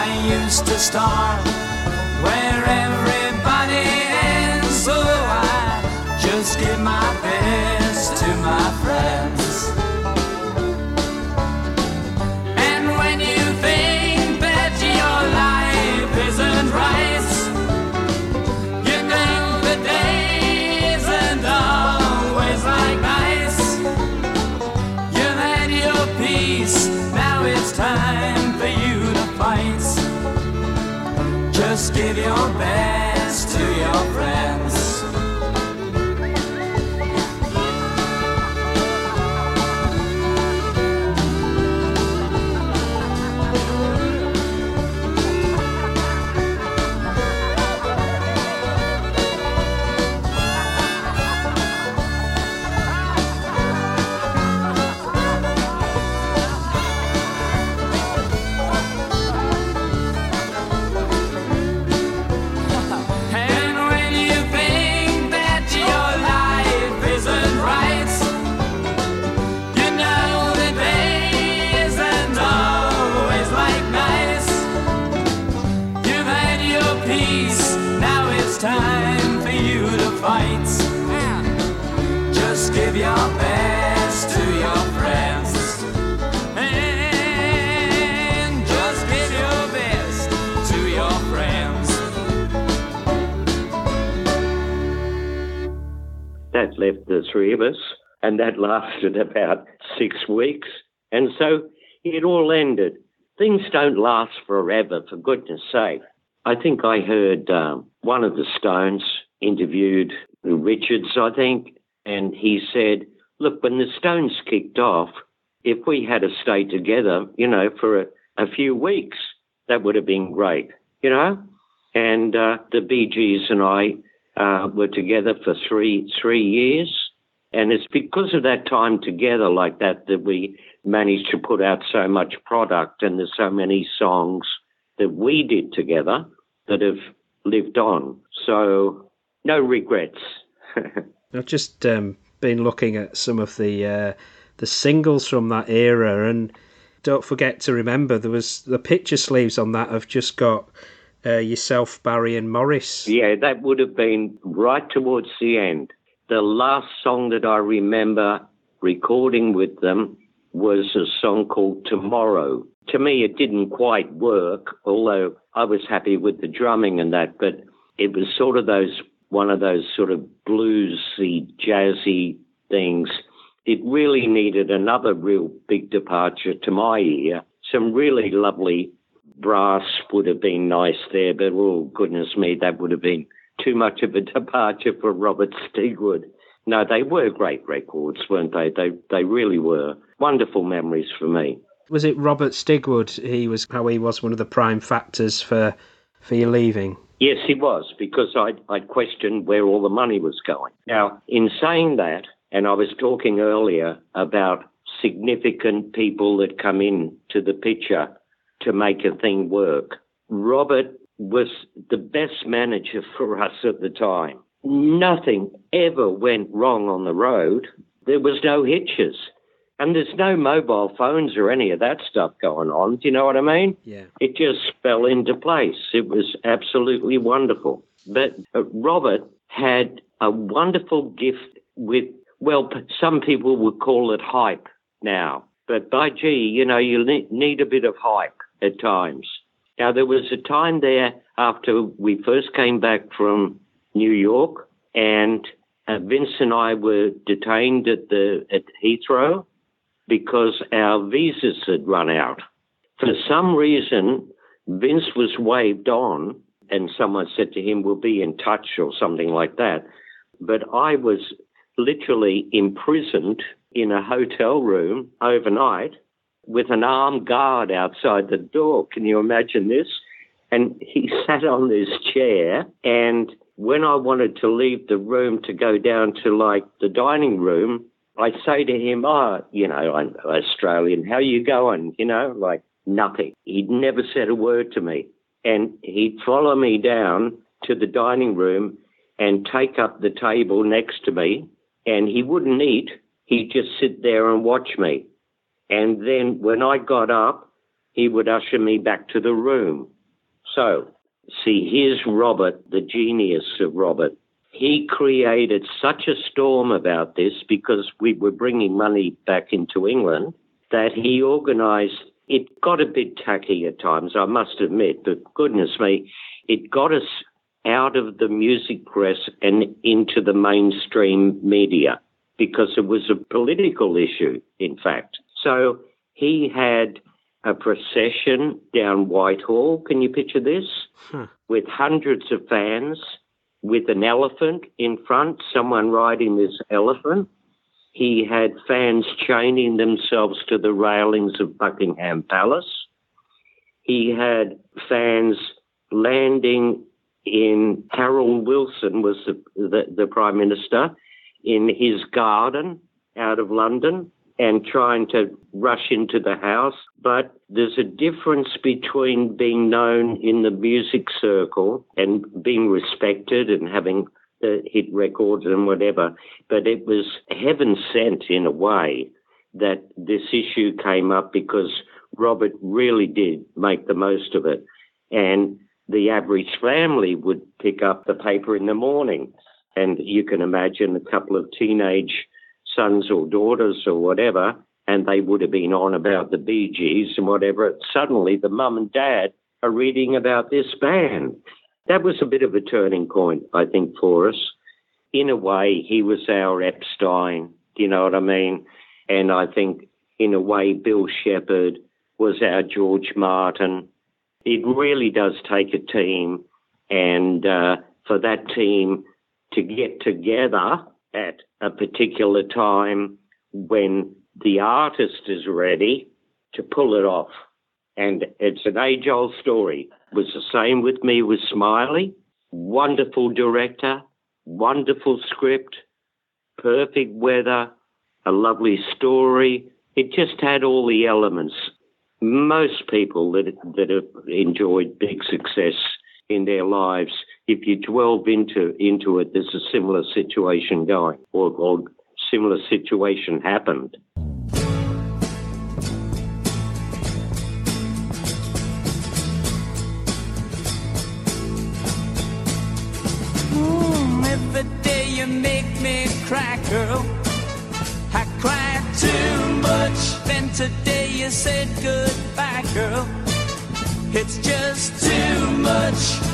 E: I used to start where everybody ends, so oh, I just give my best. Give your best to your
B: left the three of us, and that lasted about six weeks. And so it all ended. Things don't last forever, for goodness sake. I think I heard um, one of the Stones interviewed Richards, I think, and he said, Look, when the Stones kicked off, if we had to stay together, you know, for a, a few weeks, that would have been great, you know? And uh, the Bee Gees and I uh, were together for three three years, and it's because of that time together like that that we managed to put out so much product, and there's so many songs that we did together that have lived on. So no regrets.
A: I've just um, been looking at some of the uh, the singles from that era, and don't forget to remember there was the picture sleeves on that have just got uh, yourself, Barry, and Maurice.
B: Yeah, that would have been right towards the end. The last song that I remember recording with them was a song called Tomorrow. To me, it didn't quite work, although I was happy with the drumming and that, but it was sort of those, one of those sort of bluesy, jazzy things. It really needed another real big departure to my ear. Some really lovely brass would have been nice there, but oh goodness me, that would have been too much of a departure for Robert Stigwood. No, they were great records, weren't they? They they really were. Wonderful memories for me.
A: Was it Robert Stigwood? He was how he was one of the prime factors for for your leaving.
B: Yes, he was, because I I questioned where all the money was going. Now, in saying that, and I was talking earlier about significant people that come in to the picture to make a thing work. Robert was the best manager for us at the time. Nothing ever went wrong on the road. There was no hitches. And there's no mobile phones or any of that stuff going on. Do you know what I mean?
A: Yeah.
B: It just fell into place. It was absolutely wonderful. But uh, Robert had a wonderful gift with, well, some people would call it hype now. But by gee, you know, you need a bit of hype at times. Now, there was a time there after we first came back from New York, and uh, Vince and I were detained at the at Heathrow because our visas had run out. For some reason, Vince was waved on, and someone said to him, "We'll be in touch" or something like that. But I was literally imprisoned in a hotel room overnight with an armed guard outside the door. Can you imagine this? And he sat on his chair, and when I wanted to leave the room to go down to like the dining room, I say to him, "Oh, you know, I'm Australian. How you going?" You know, like nothing. He'd never said a word to me, and he'd follow me down to the dining room and take up the table next to me, and he wouldn't eat. He'd just sit there and watch me. And then when I got up, he would usher me back to the room. So, see, here's Robert, the genius of Robert. He created such a storm about this because we were bringing money back into England that he organised. It got a bit tacky at times, I must admit, but goodness me, it got us out of the music press and into the mainstream media because it was a political issue, in fact. So he had a procession down Whitehall. Can you picture this? With hundreds of fans, with an elephant in front, someone riding this elephant. He had fans chaining themselves to the railings of Buckingham Palace. He had fans landing in Harold Wilson was the, the, the Prime Minister in his garden out of London and trying to rush into the house. But there's a difference between being known in the music circle and being respected and having the hit records and whatever. But it was heaven sent in a way that this issue came up because Robert really did make the most of it. And the average family would pick up the paper in the morning. And you can imagine a couple of teenage sons or daughters or whatever, and they would have been on about the Bee Gees and whatever. Suddenly, the mum and dad are reading about this band. That was a bit of a turning point, I think, for us. In a way, he was our Epstein. Do you know what I mean? And I think, in a way, Bill Shepherd was our George Martin. It really does take a team, and uh, for that team to get together at a particular time when the artist is ready to pull it off. And it's an age old story. It was the same with me with Smiley. Wonderful director, wonderful script, perfect weather, a lovely story. It just had all the elements. Most people that, that have enjoyed big success in their lives, if you delve into into it, there's a similar situation going, or, or similar situation happened.
C: Cry, girl. I cry too much. Then today you said goodbye, girl. It's just too much.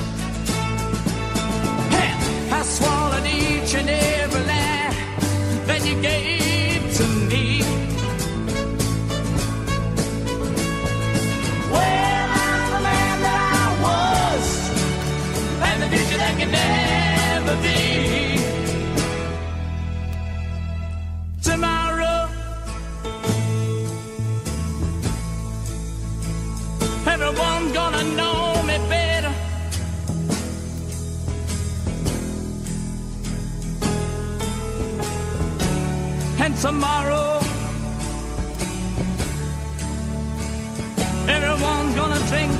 C: Tomorrow, everyone's gonna drink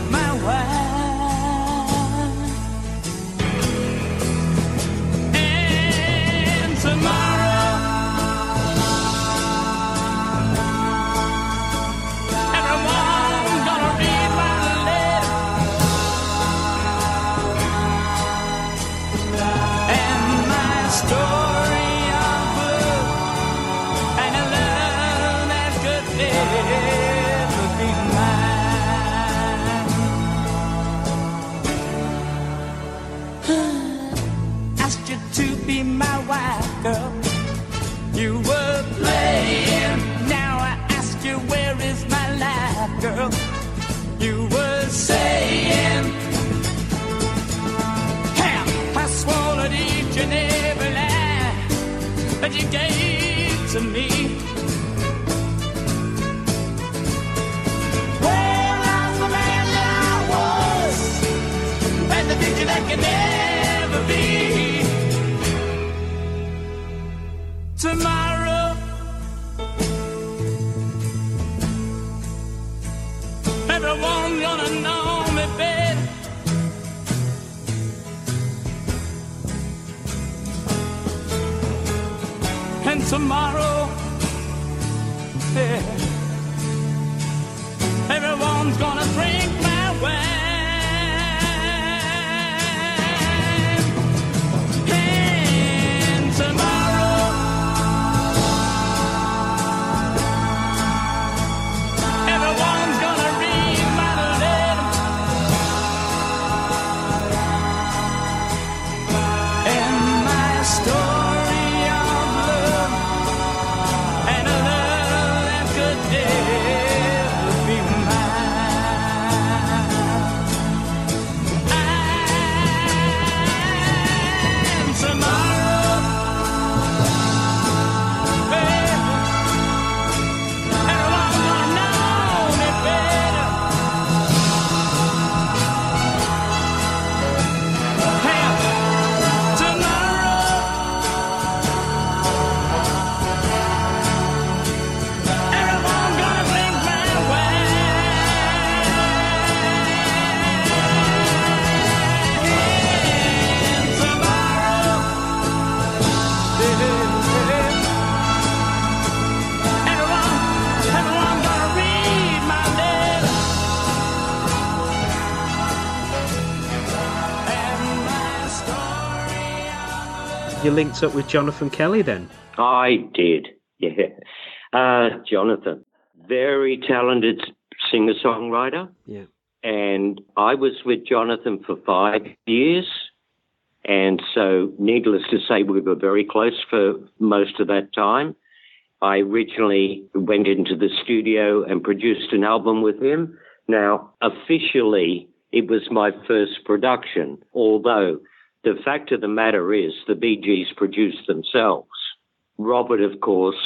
C: You to be my wife, girl. You were playing. Now I ask you, where is my life, girl? You were saying. Hell, I swallowed each and every lie that you gave to me. Well, I'm the man that I was, and the future that can never be. Tomorrow, everyone's gonna know me better. And tomorrow, yeah, everyone's gonna drink my
A: you linked up with Jonathan Kelly then?
B: I did, yeah. Uh, Jonathan, very talented singer songwriter.
A: Yeah.
B: And I was with Jonathan for five years. And so, needless to say, we were very close for most of that time. I originally went into the studio and produced an album with him. Now, officially, it was my first production, although the fact of the matter is the Gees produced themselves. Robert, of course,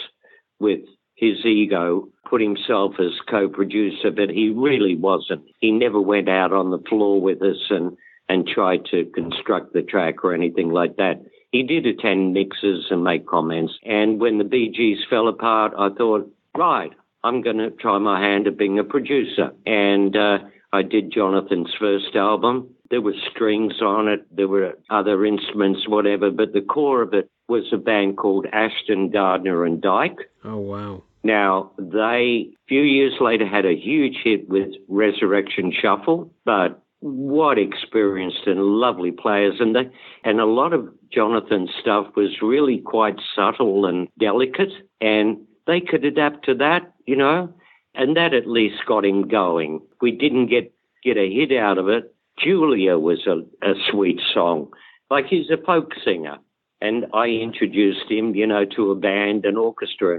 B: with his ego, put himself as co-producer, but he really wasn't. He never went out on the floor with us and, and tried to construct the track or anything like that. He did attend mixes and make comments. And when the Gees fell apart, I thought, right, I'm going to try my hand at being a producer. And uh, I did Jonathan's first album. There were strings on it, there were other instruments, whatever, but the core of it was a band called Ashton Gardner and Dyke.
A: Oh, wow.
B: Now, they, a few years later, had a huge hit with Resurrection Shuffle, but what experienced and lovely players. And, they, and a lot of Jonathan's stuff was really quite subtle and delicate, and they could adapt to that, you know, and that at least got him going. We didn't get, get a hit out of it. Julia was a, a sweet song. Like he's a folk singer. And I introduced him, you know, to a band and orchestra.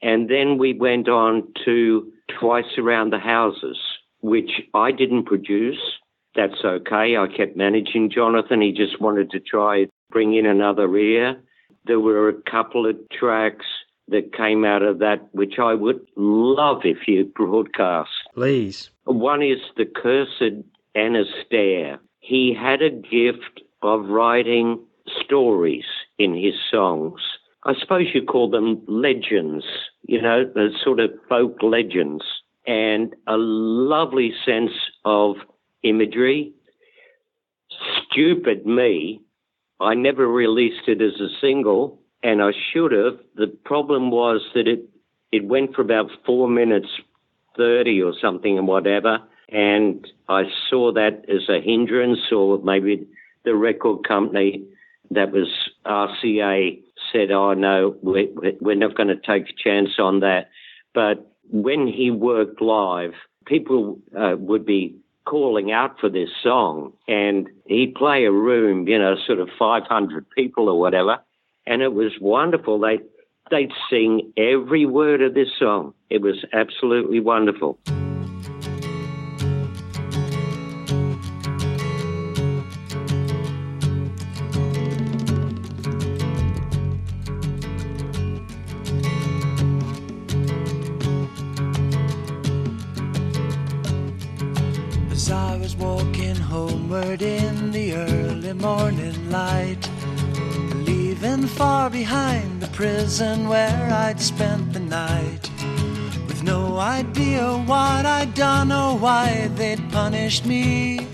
B: And then we went on to Twice Around the Houses, which I didn't produce. That's okay. I kept managing Jonathan. He just wanted to try bring in another ear. There were a couple of tracks that came out of that, which I would love if you broadcast.
A: Please.
B: One is The Cursed Anastair. He had a gift of writing stories in his songs. I suppose you call them legends, you know, the sort of folk legends, and a lovely sense of imagery. Stupid me, I never released it as a single, and I should have. The problem was that it it went for about four minutes thirty or something and whatever, and I saw that as a hindrance, or maybe the record company that was RCA said, "Oh no, we, we're not going to take a chance on that." But when he worked live, people uh, would be calling out for this song, and he'd play a room, you know, sort of 500 people or whatever, and it was wonderful. They they'd sing every word of this song. It was absolutely wonderful.
F: Far behind the prison where I'd spent the night, with no idea what I'd done or why they'd punished me,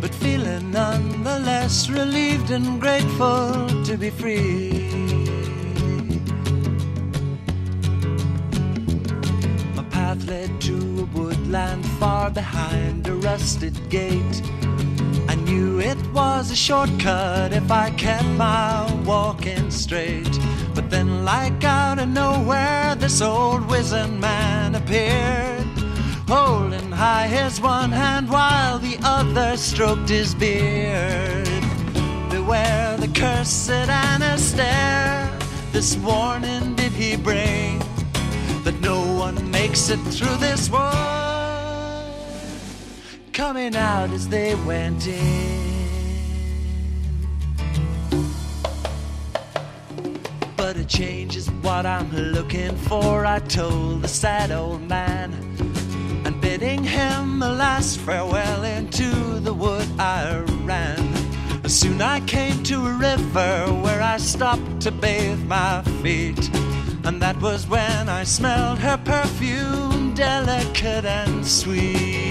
F: but feeling none the less relieved and grateful to be free. My path led to a woodland far behind a rusted gate. Knew it was a shortcut if I kept my walking straight. But then, like out of nowhere, this old wizened man appeared, holding high his one hand while the other stroked his beard. Beware the cursed Anastair, this warning did he bring that no one makes it through this world. Coming out as they went in. But a change is what I'm looking for, I told the sad old man. And bidding him a last farewell into the wood I ran. Soon I came to a river where I stopped to bathe my feet. And that was when I smelled her perfume, delicate and sweet.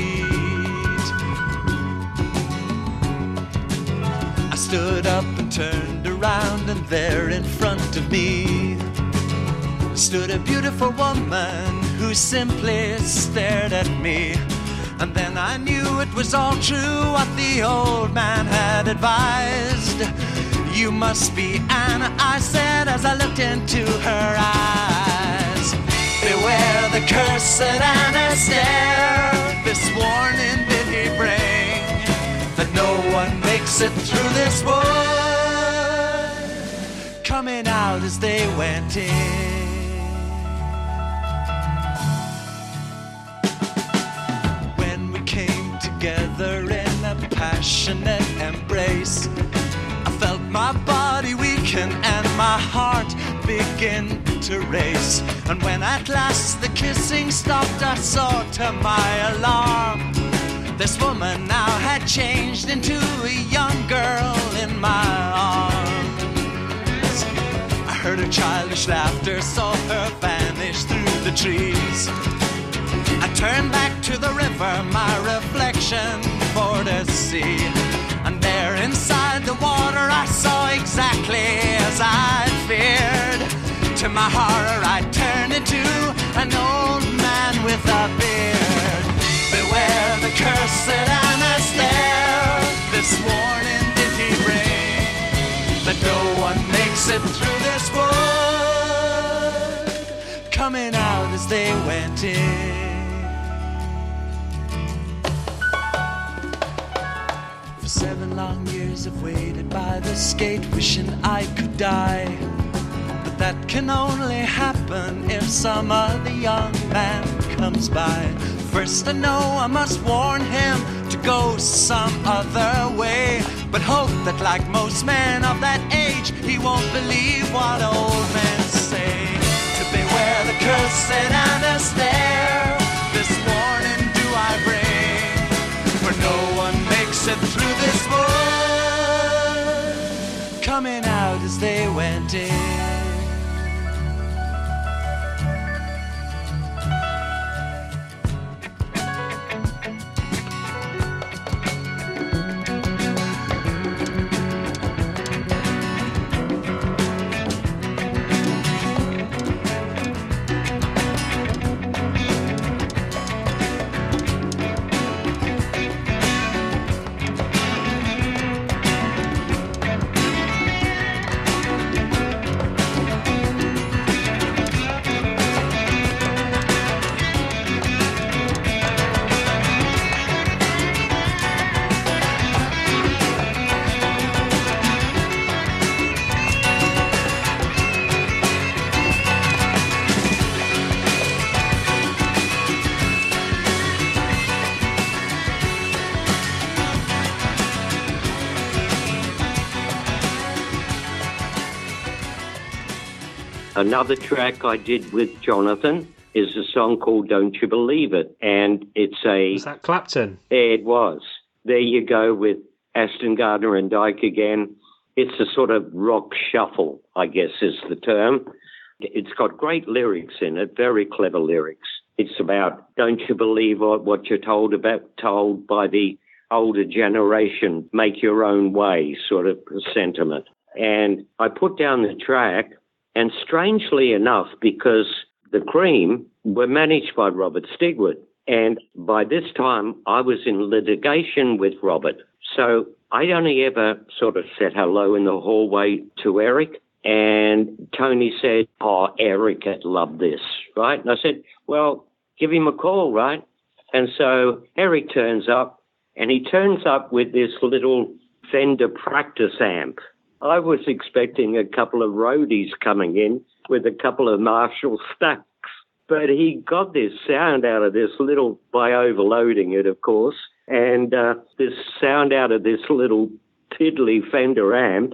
F: Stood up and turned around, and there in front of me stood a beautiful woman who simply stared at me. And then I knew it was all true what the old man had advised. you must be Anna, I said as I looked into her eyes. Beware the cursed Anna stare. This warning did he bring no one makes it through this wood. Coming out as they went in. when we came together in a passionate embrace. I felt my body weaken and my heart begin to race. And when at last the kissing stopped, I saw to my alarm. This woman now had changed into a young girl in my arms. I heard her childish laughter, saw her vanish through the trees. I turned back to the river, my reflection for to see. And there inside the water, I saw exactly as I feared. To my horror, I turned into an old man with a beard. The cursed Anna stare. This warning did he bring that no one makes it through this wood. Coming out as they went in. For seven long years I've waited by the skate, wishing I could die. That can only happen if some other young man comes by. First, I know I must warn him to go some other way. But hope that, like most men of that age, he won't believe what old men say. To beware the cursed and stare. This warning do I bring. For no one makes it through this wood. Coming out as they went in.
B: Another track I did with Jonathan is a song called Don't You Believe It. And it's a.
A: Is that Clapton?
B: It was. There you go with Ashton Gardner and Dyke again. It's a sort of rock shuffle, I guess is the term. It's got great lyrics in it, very clever lyrics. It's about don't you believe what, what you're told about told by the older generation, make your own way sort of sentiment. And I put down the track, and strangely enough, because the Cream were managed by Robert Stigwood, and by this time I was in litigation with Robert. So I'd only ever sort of said hello in the hallway to Eric. And Tony said, Oh, Eric had loved this, right? And I said, Well, give him a call, right? And so Eric turns up, and he turns up with this little Fender practice amp. I was expecting a couple of roadies coming in with a couple of Marshall stacks, but he got this sound out of this little, by overloading it, of course, and uh, this sound out of this little tiddly Fender amp.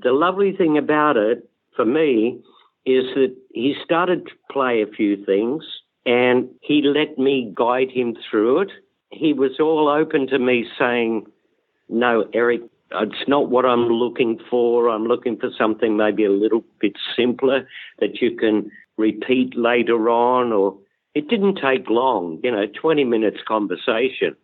B: The lovely thing about it for me is that he started to play a few things and he let me guide him through it. He was all open to me saying, No, Eric, it's not what I'm looking for. I'm looking for something maybe a little bit simpler that you can repeat later on. Or it didn't take long, you know, 20 minutes conversation.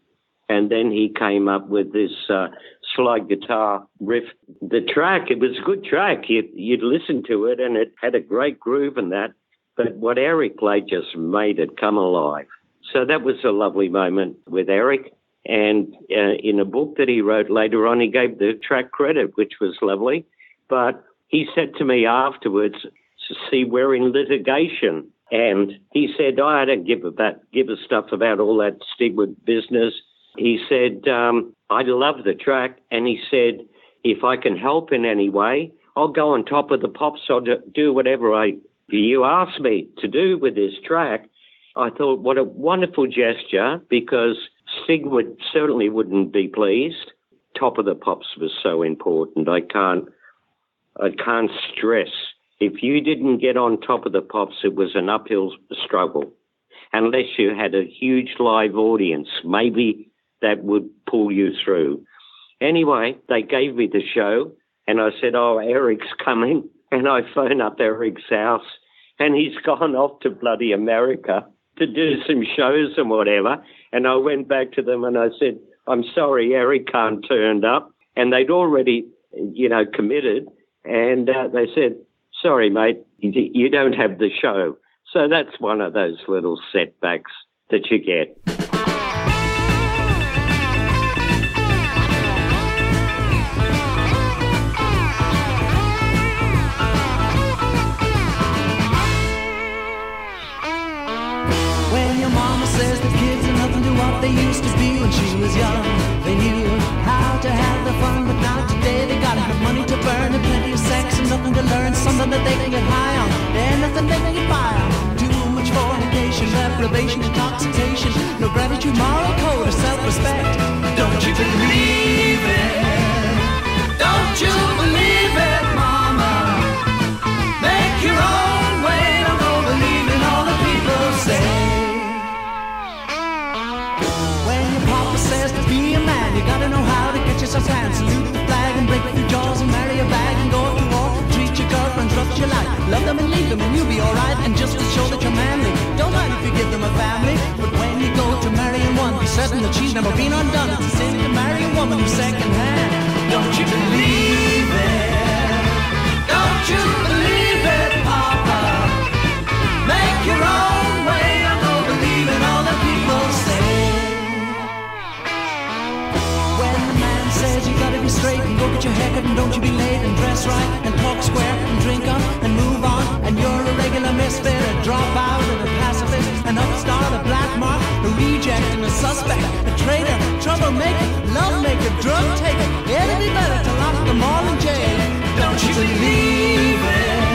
B: And then he came up with this uh, slide guitar riff. The track, it was a good track. You'd, you'd listen to it and it had a great groove and that. But what Eric played just made it come alive. So that was a lovely moment with Eric. And uh, in a book that he wrote later on, he gave the track credit, which was lovely. But he said to me afterwards, see, we're in litigation. And he said, I don't give about give a stuff about all that Stigwood business. He said, um, I love the track. And he said, if I can help in any way, I'll go on top of the pops. I'll do- do whatever I you ask me to do with this track. I thought, what a wonderful gesture because Stigwood certainly wouldn't be pleased. Top of the Pops was so important. I can't, I can't stress. If you didn't get on top of the Pops, it was an uphill struggle. Unless you had a huge live audience, maybe that would pull you through. Anyway, they gave me the show and I said, Oh, Eric's coming. And I phone up Eric's house and he's gone off to bloody America to do some shows and whatever. And I went back to them and I said, I'm sorry, Eric can't turn up. And they'd already, you know, committed. And uh, they said, sorry, mate, you don't have the show. So that's one of those little setbacks that you get.
G: She was young. They knew how to have the fun, but now today they gotta have money to burn and plenty of sex and nothing to learn, something that they can get high on. And nothing they can get by on. Too much fornication, deprivation, intoxication, no gratitude, moral code, or self-respect. Don't you believe it? Don't you believe it, you gotta know how to get yourself planned. Salute the flag and break your jaws and marry a bag and go to war. Treat your girlfriends rough your life. Love them and leave them and you'll be alright. And just to show that you're manly, don't mind if you give them a family. But when you go to marrying one, be certain that she's never been undone. It's a sin to marry a woman who's second hand. Don't you believe it? Don't you believe it, Papa? Make your own go get your haircut and don't you be late and dress right and talk square and drink up and move on and you're a regular misfit, a dropout and a pacifist, an upstart, a black mark, a reject and a suspect, a traitor, troublemaker, love maker, drug taker. It'd be better to lock them all in jail. Don't you believe it?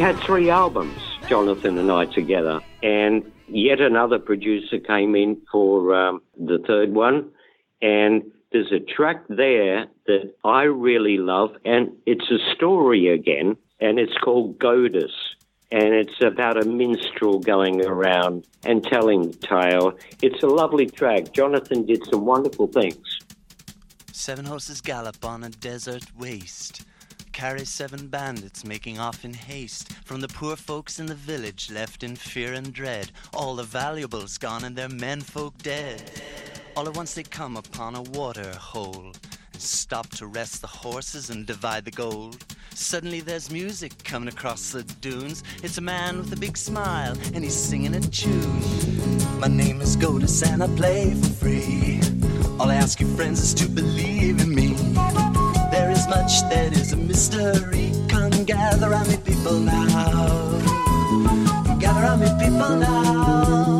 B: Had three albums, Jonathan and I together, and yet another producer came in for um, the third one, and there's a track there that I really love, and it's a story again, and it's called Godus. And it's about a minstrel going around and telling the tale. It's a lovely track. Jonathan did some wonderful things.
F: Seven horses gallop on a desert waste. Carry seven bandits making off in haste from the poor folks in the village left in fear and dread. All the valuables gone and their menfolk dead. All at once they come upon a water hole and stop to rest the horses and divide the gold. Suddenly there's music coming across the dunes. It's a man with a big smile and he's singing a tune. My name is Godus and I play for free. All I ask you friends is to believe in me. Much that is a mystery. Come gather around me, people now. Gather around me, people now.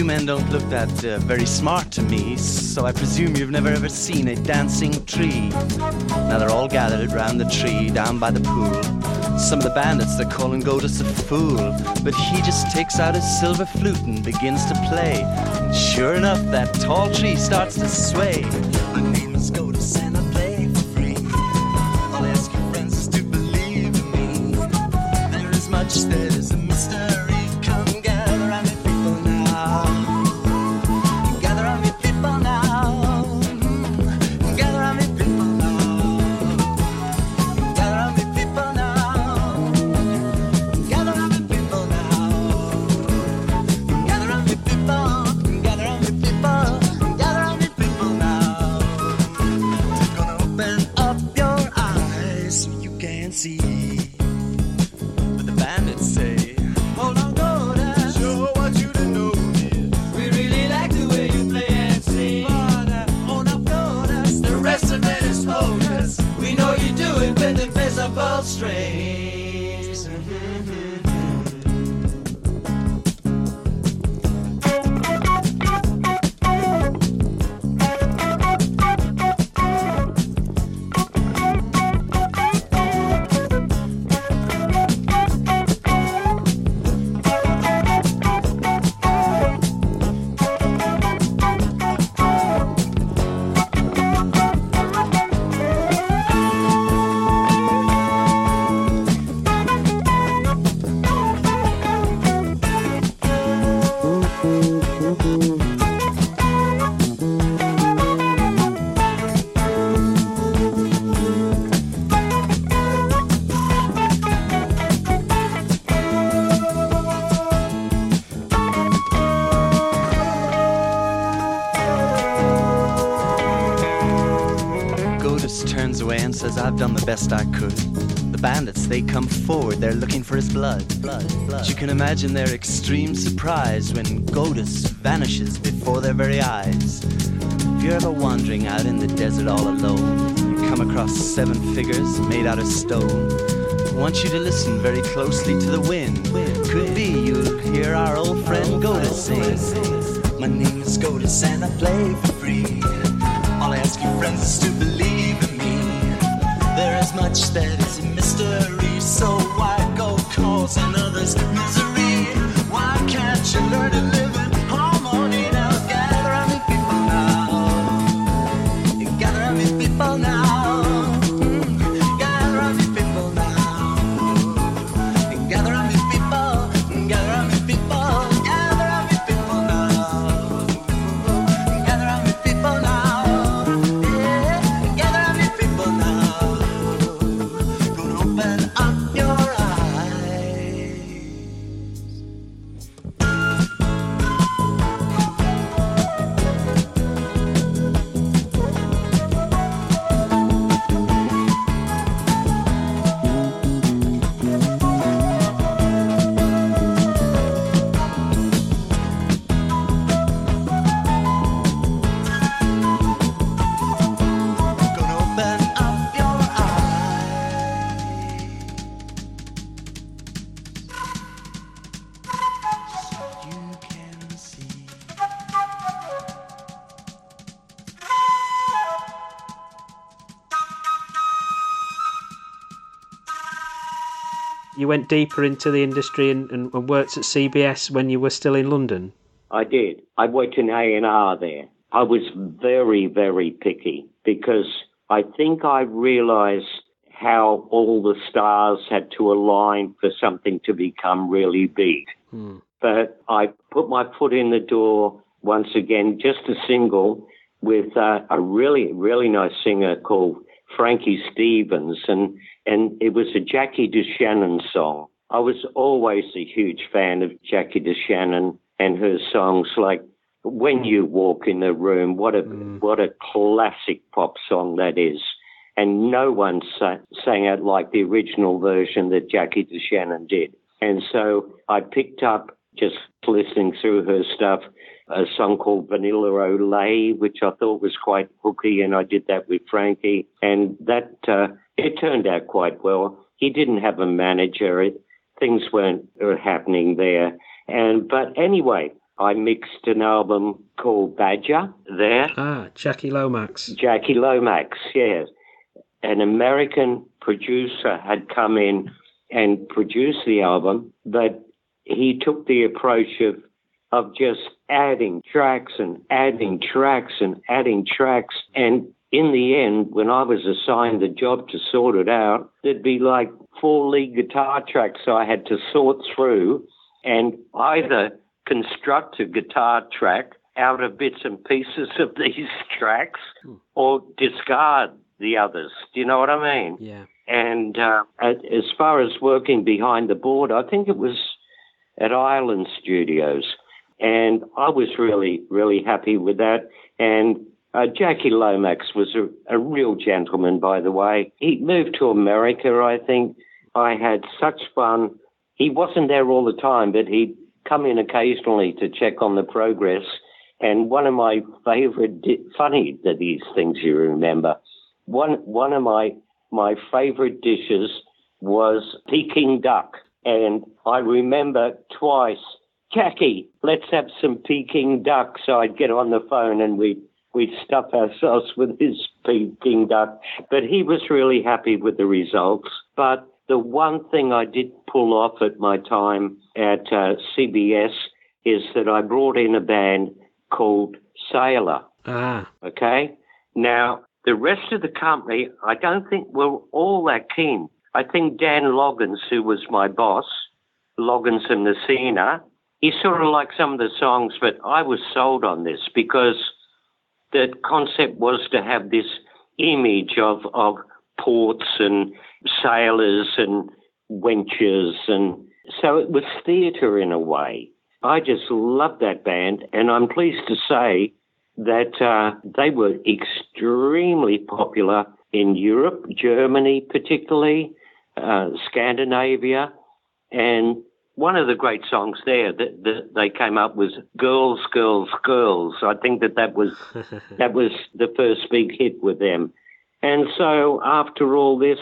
F: You men don't look that uh, very smart to me, so I presume you've never ever seen a dancing tree. Now they're all gathered round the tree down by the pool. Some of the bandits they're calling Godus a fool, but he just takes out his silver flute and begins to play. And sure enough, that tall tree starts to sway. Best I could. The bandits, they come forward, they're looking for his blood. blood, blood. You can imagine their extreme surprise when Godus vanishes before their very eyes. If you're ever wandering out in the desert all alone, you come across seven figures made out of stone. I want you to listen very closely to the wind. Could be you'll hear our old friend Godus sing.
H: My name is Godus and I play for free. All I ask you friends is to believe much that is a mystery, so why go causing others misery? Why can't you learn to live
A: went deeper into the industry and, and, and worked at CBS when you were still in London.
B: I did. I worked in A and R there. I was very, very picky because I think I realised how all the stars had to align for something to become really big. But I put my foot in the door once again, just a single with uh, a really, really nice singer called Frankie Stevens, and and it was a Jackie DeShannon song. I was always a huge fan of Jackie DeShannon and her songs like "When mm. You Walk in the Room." What a mm. what a classic pop song that is, and no one sa- sang it like the original version that Jackie DeShannon did. And so I picked up just listening through her stuff. A song called Vanilla Olay, which I thought was quite hooky, and I did that with Frankie, and that uh, it turned out quite well. He didn't have a manager; it, things weren't uh, happening there, and but anyway, I mixed an album called Badger there.
A: Ah, Jackie Lomax.
B: Jackie Lomax, yes. An American producer had come in and produced the album, but he took the approach of of just adding tracks and adding tracks and adding tracks. And in the end, when I was assigned the job to sort it out, there'd be like four lead guitar tracks I had to sort through and either construct a guitar track out of bits and pieces of these tracks or discard the others. Do you know what I mean?
A: Yeah.
B: And uh, as far as working behind the board, I think it was at Island Studios. And I was really, really happy with that. And uh, Jackie Lomax was a, a real gentleman, by the way. He moved to America, I think. I had such fun. He wasn't there all the time, but he'd come in occasionally to check on the progress. And one of my favorite, di- funny that these things you remember. One, one of my, my favorite dishes was Peking duck. And I remember twice, Jackie, let's have some Peking duck. So I'd get on the phone and we'd, we'd stuff ourselves with his Peking duck. But he was really happy with the results. But the one thing I did pull off at my time at uh, CBS is that I brought in a band called Sailor.
A: Ah,
B: Okay. Now, the rest of the company, I don't think were all that keen. I think Dan Loggins, who was my boss, Loggins and Messina, he sort of like some of the songs, but I was sold on this because the concept was to have this image of, of ports and sailors and wenches. And so it was theatre in a way. I just loved that band, and I'm pleased to say that uh, they were extremely popular in Europe, Germany particularly, uh, Scandinavia, and one of the great songs there that, that they came up was "Girls, Girls, Girls." I think that that was that was the first big hit with them. And so after all this,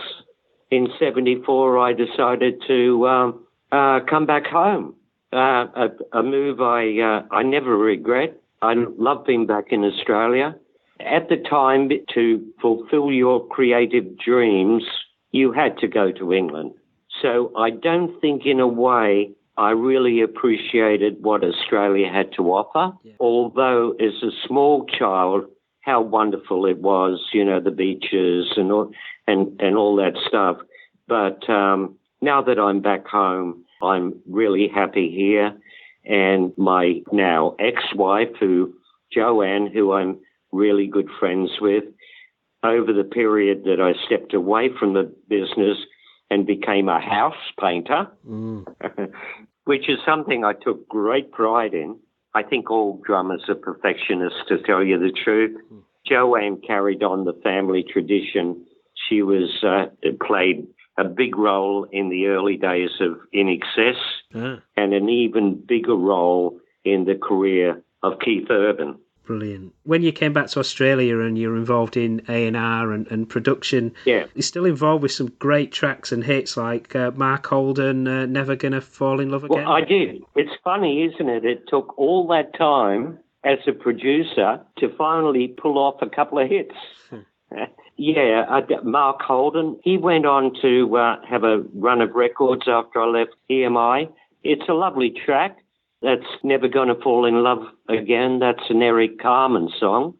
B: in '74, I decided to um, uh, come back home. Uh, a, a move I uh, I never regret. I love being back in Australia. At the time, to fulfill your creative dreams, you had to go to England. So I don't think, in a way, I really appreciated what Australia had to offer. Although, as a small child, how wonderful it was, you know, the beaches and all, and, and all that stuff. But um, now that I'm back home, I'm really happy here. And my now ex-wife, who Joanne, who I'm really good friends with, over the period that I stepped away from the business and became a house painter, which is something I took great pride in. I think all drummers are perfectionists, to tell you the truth. Joanne carried on the family tradition. She was uh, played a big role in the early days of INXS
A: ah,
B: and an even bigger role in the career of Keith Urban.
A: Brilliant. When you came back to Australia and you're involved in A and R and production,
B: Yeah.
A: you're still involved with some great tracks and hits like uh, Mark Holden, uh, "Never Gonna Fall in Love Again."
B: Well, I did. It's funny, isn't it? It took all that time as a producer to finally pull off a couple of hits. yeah, I, Mark Holden, he went on to uh, have a run of records after I left EMI. It's a lovely track. That's Never Gonna Fall in Love Again. That's an Eric Carmen song.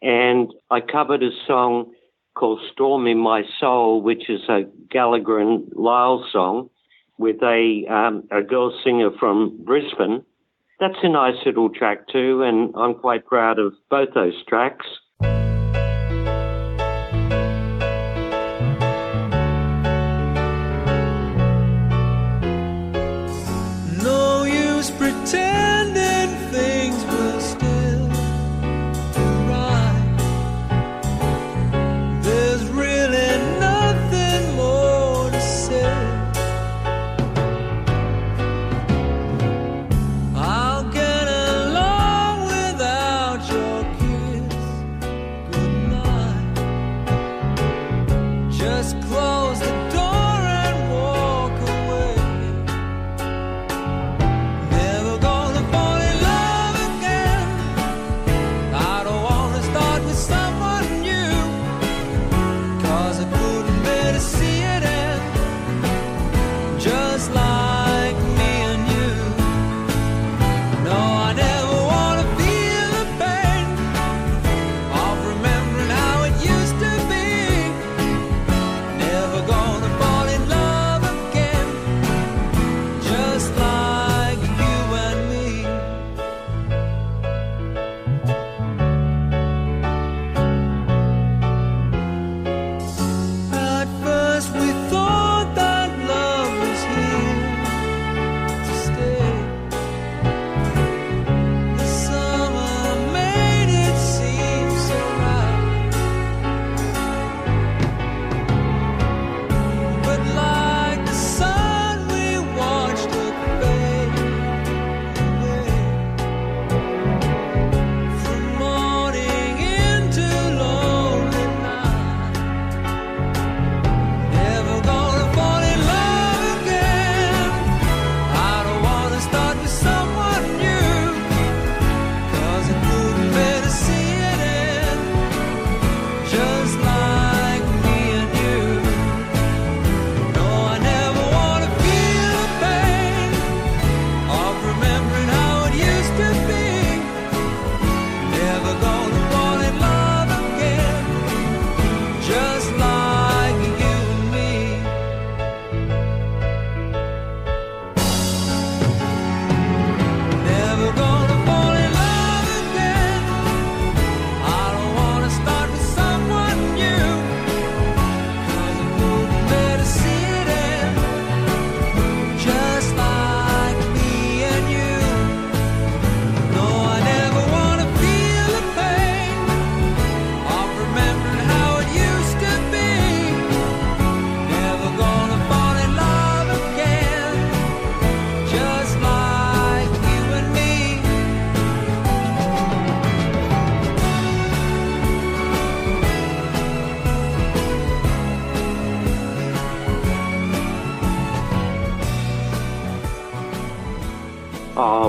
B: And I covered a song called Storm in My Soul, which is a Gallagher and Lyle song with a um, a girl singer from Brisbane. That's a nice little track too, and I'm quite proud of both those tracks.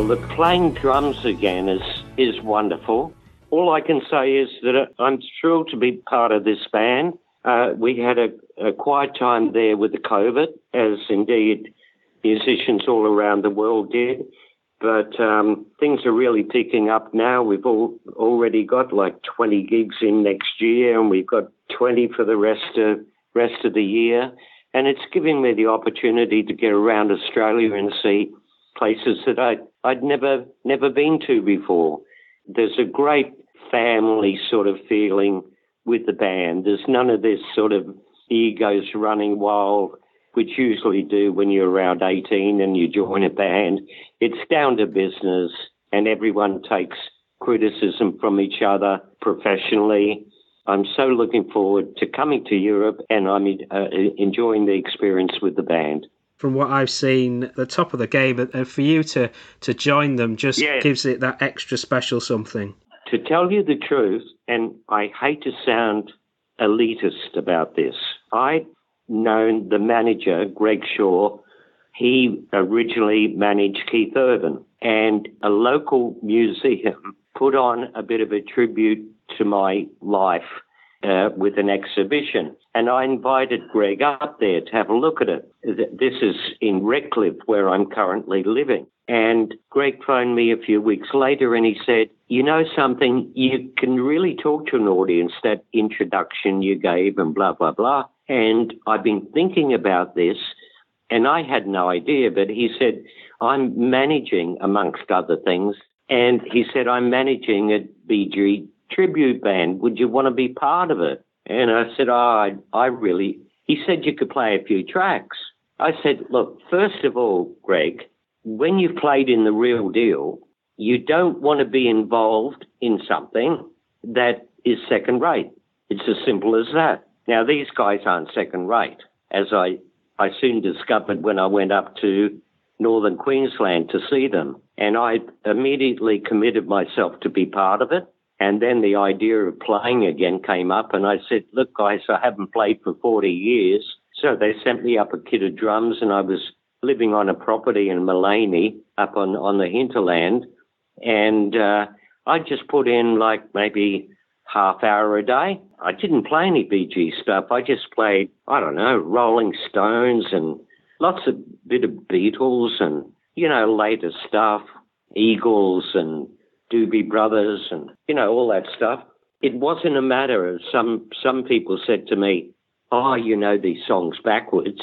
B: Well, the playing drums again is is wonderful. All I can say is that I'm thrilled to be part of this band. Uh, we had a, a quiet time there with the COVID, as indeed musicians all around the world did. But um, things are really picking up now. We've all already got like 20 gigs in next year, and we've got 20 for the rest of rest of the year. And it's giving me the opportunity to get around Australia and see places that I I'd never never been to before. There's a great family sort of feeling with the band. There's none of this sort of egos running wild, which usually do when you're around 18 and you join a band. It's down to business, and everyone takes criticism from each other professionally. I'm so looking forward to coming to Europe, and I'm uh, enjoying the experience with the band.
A: From what I've seen, the top of the game, and for you to to join them just
B: Yeah.
A: gives it that extra special something.
B: To tell you the truth, and I hate to sound elitist about this, I'd known the manager, Greg Shaw. He originally managed Keith Urban, and a local museum put on a bit of a tribute to my life uh, with an exhibition. And I invited Greg up there to have a look at it. This is in Redcliffe, where I'm currently living. And Greg phoned me a few weeks later and he said, You know something, you can really talk to an audience, that introduction you gave and blah, blah, blah. And I've been thinking about this and I had no idea, but he said, I'm managing, amongst other things. And he said, I'm managing a Bee Gee tribute band. Would you want to be part of it? And I said, Oh, I, I really. He said, You could play a few tracks. I said, Look, first of all, Greg, when you've played in the real deal, you don't want to be involved in something that is second rate. It's as simple as that. Now, these guys aren't second rate, as I, I soon discovered when I went up to northern Queensland to see them. And I immediately committed myself to be part of it. And then the idea of playing again came up, and I said, Look, guys, I haven't played for 40 years. So they sent me up a kit of drums, and I was living on a property in Maleny up on, on the hinterland. And uh, I just put in like maybe half hour a day. I didn't play any Bee Gee stuff. I just played, I don't know, Rolling Stones and lots of bit of Beatles and, you know, later stuff, Eagles and Doobie Brothers and, you know, all that stuff. It wasn't a matter of some, some people said to me, oh, you know these songs backwards.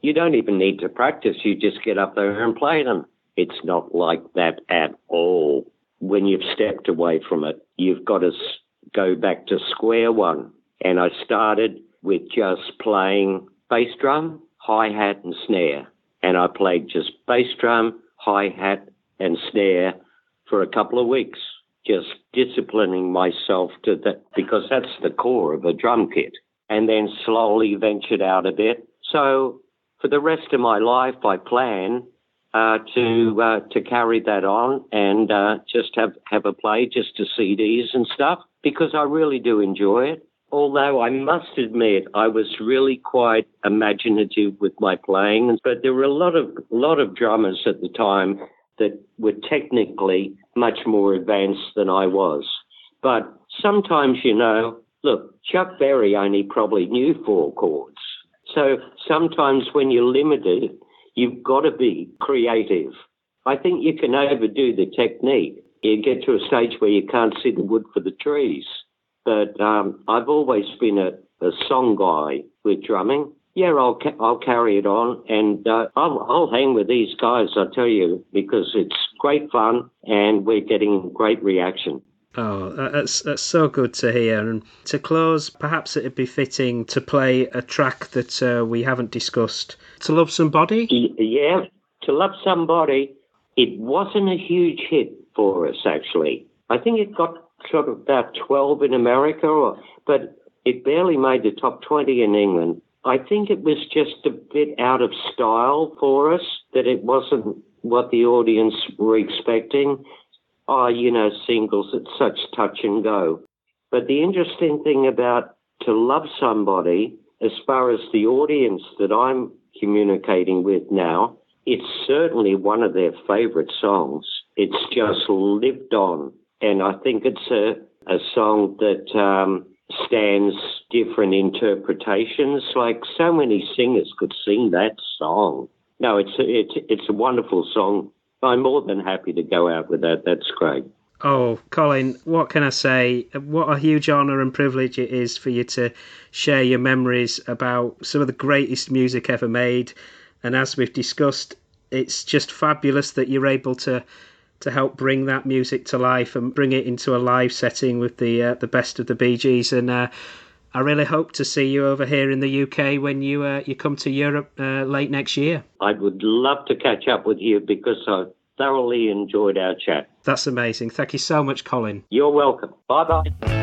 B: You don't even need to practice. You just get up there and play them. It's not like that at all. When you've stepped away from it, you've got to go back to square one. And I started with just playing bass drum, hi hat, and snare. And I played just bass drum, hi hat, and snare for a couple of weeks, just disciplining myself to that because that's the core of a drum kit. And then slowly ventured out a bit. So for the rest of my life, I plan uh, to uh, to carry that on and uh, just have have a play, just to CDs and stuff, because I really do enjoy it. Although I must admit, I was really quite imaginative with my playing, but there were a lot of lot of drummers at the time that were technically much more advanced than I was. But sometimes, you know, look, Chuck Berry only probably knew four chords. So sometimes when you're limited, you've got to be creative. I think you can overdo the technique. You get to a stage where you can't see the wood for the trees. But um, I've always been a, a song guy with drumming. Yeah, I'll ca- I'll carry it on, and uh, I'll I'll hang with these guys. I tell you because it's great fun, and we're getting great reaction.
A: Oh, that- that's that's so good to hear. And to close, perhaps it'd be fitting to play a track that uh, we haven't discussed. To love somebody.
B: Yeah, to love somebody. It wasn't a huge hit for us actually. I think it got sort of about twelve in America, or, but it barely made the top twenty in England. I think it was just a bit out of style for us. That it wasn't what the audience were expecting. Oh, you know, singles, it's such touch and go. But the interesting thing about to love somebody, as far as the audience that I'm communicating with now, it's certainly one of their favorite songs. it's just lived on. And I think it's a, a song that um, stands different interpretations. Like so many singers could sing that song. No, it's a, it's it's a wonderful song. I'm more than happy to go out with that. That's great.
A: Oh, Colin, what can I say? What a huge honour and privilege it is for you to share your memories about some of the greatest music ever made. And as we've discussed, it's just fabulous that you're able to to help bring that music to life and bring it into a live setting with the uh, the best of the Bee Gees. And uh, I really hope to see you over here in the UK when you uh, you come to Europe uh, late next year.
B: I would love to catch up with you because I thoroughly enjoyed our chat.
A: That's amazing. Thank you so much, Colin.
B: You're welcome. Bye bye.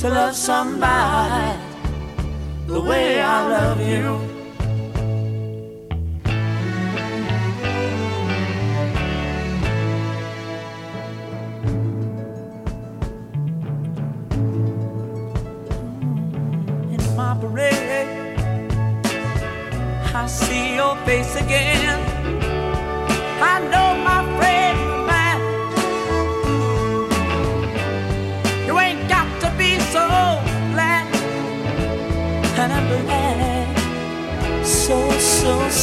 C: To love somebody the way I love you. In my parade, I see your face again.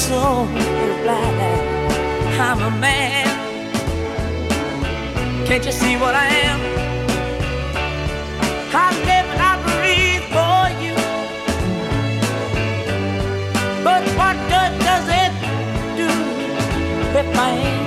C: So, so glad I'm a man. Can't you see what I am? I live and I breathe for you. But what good does it do if I ain't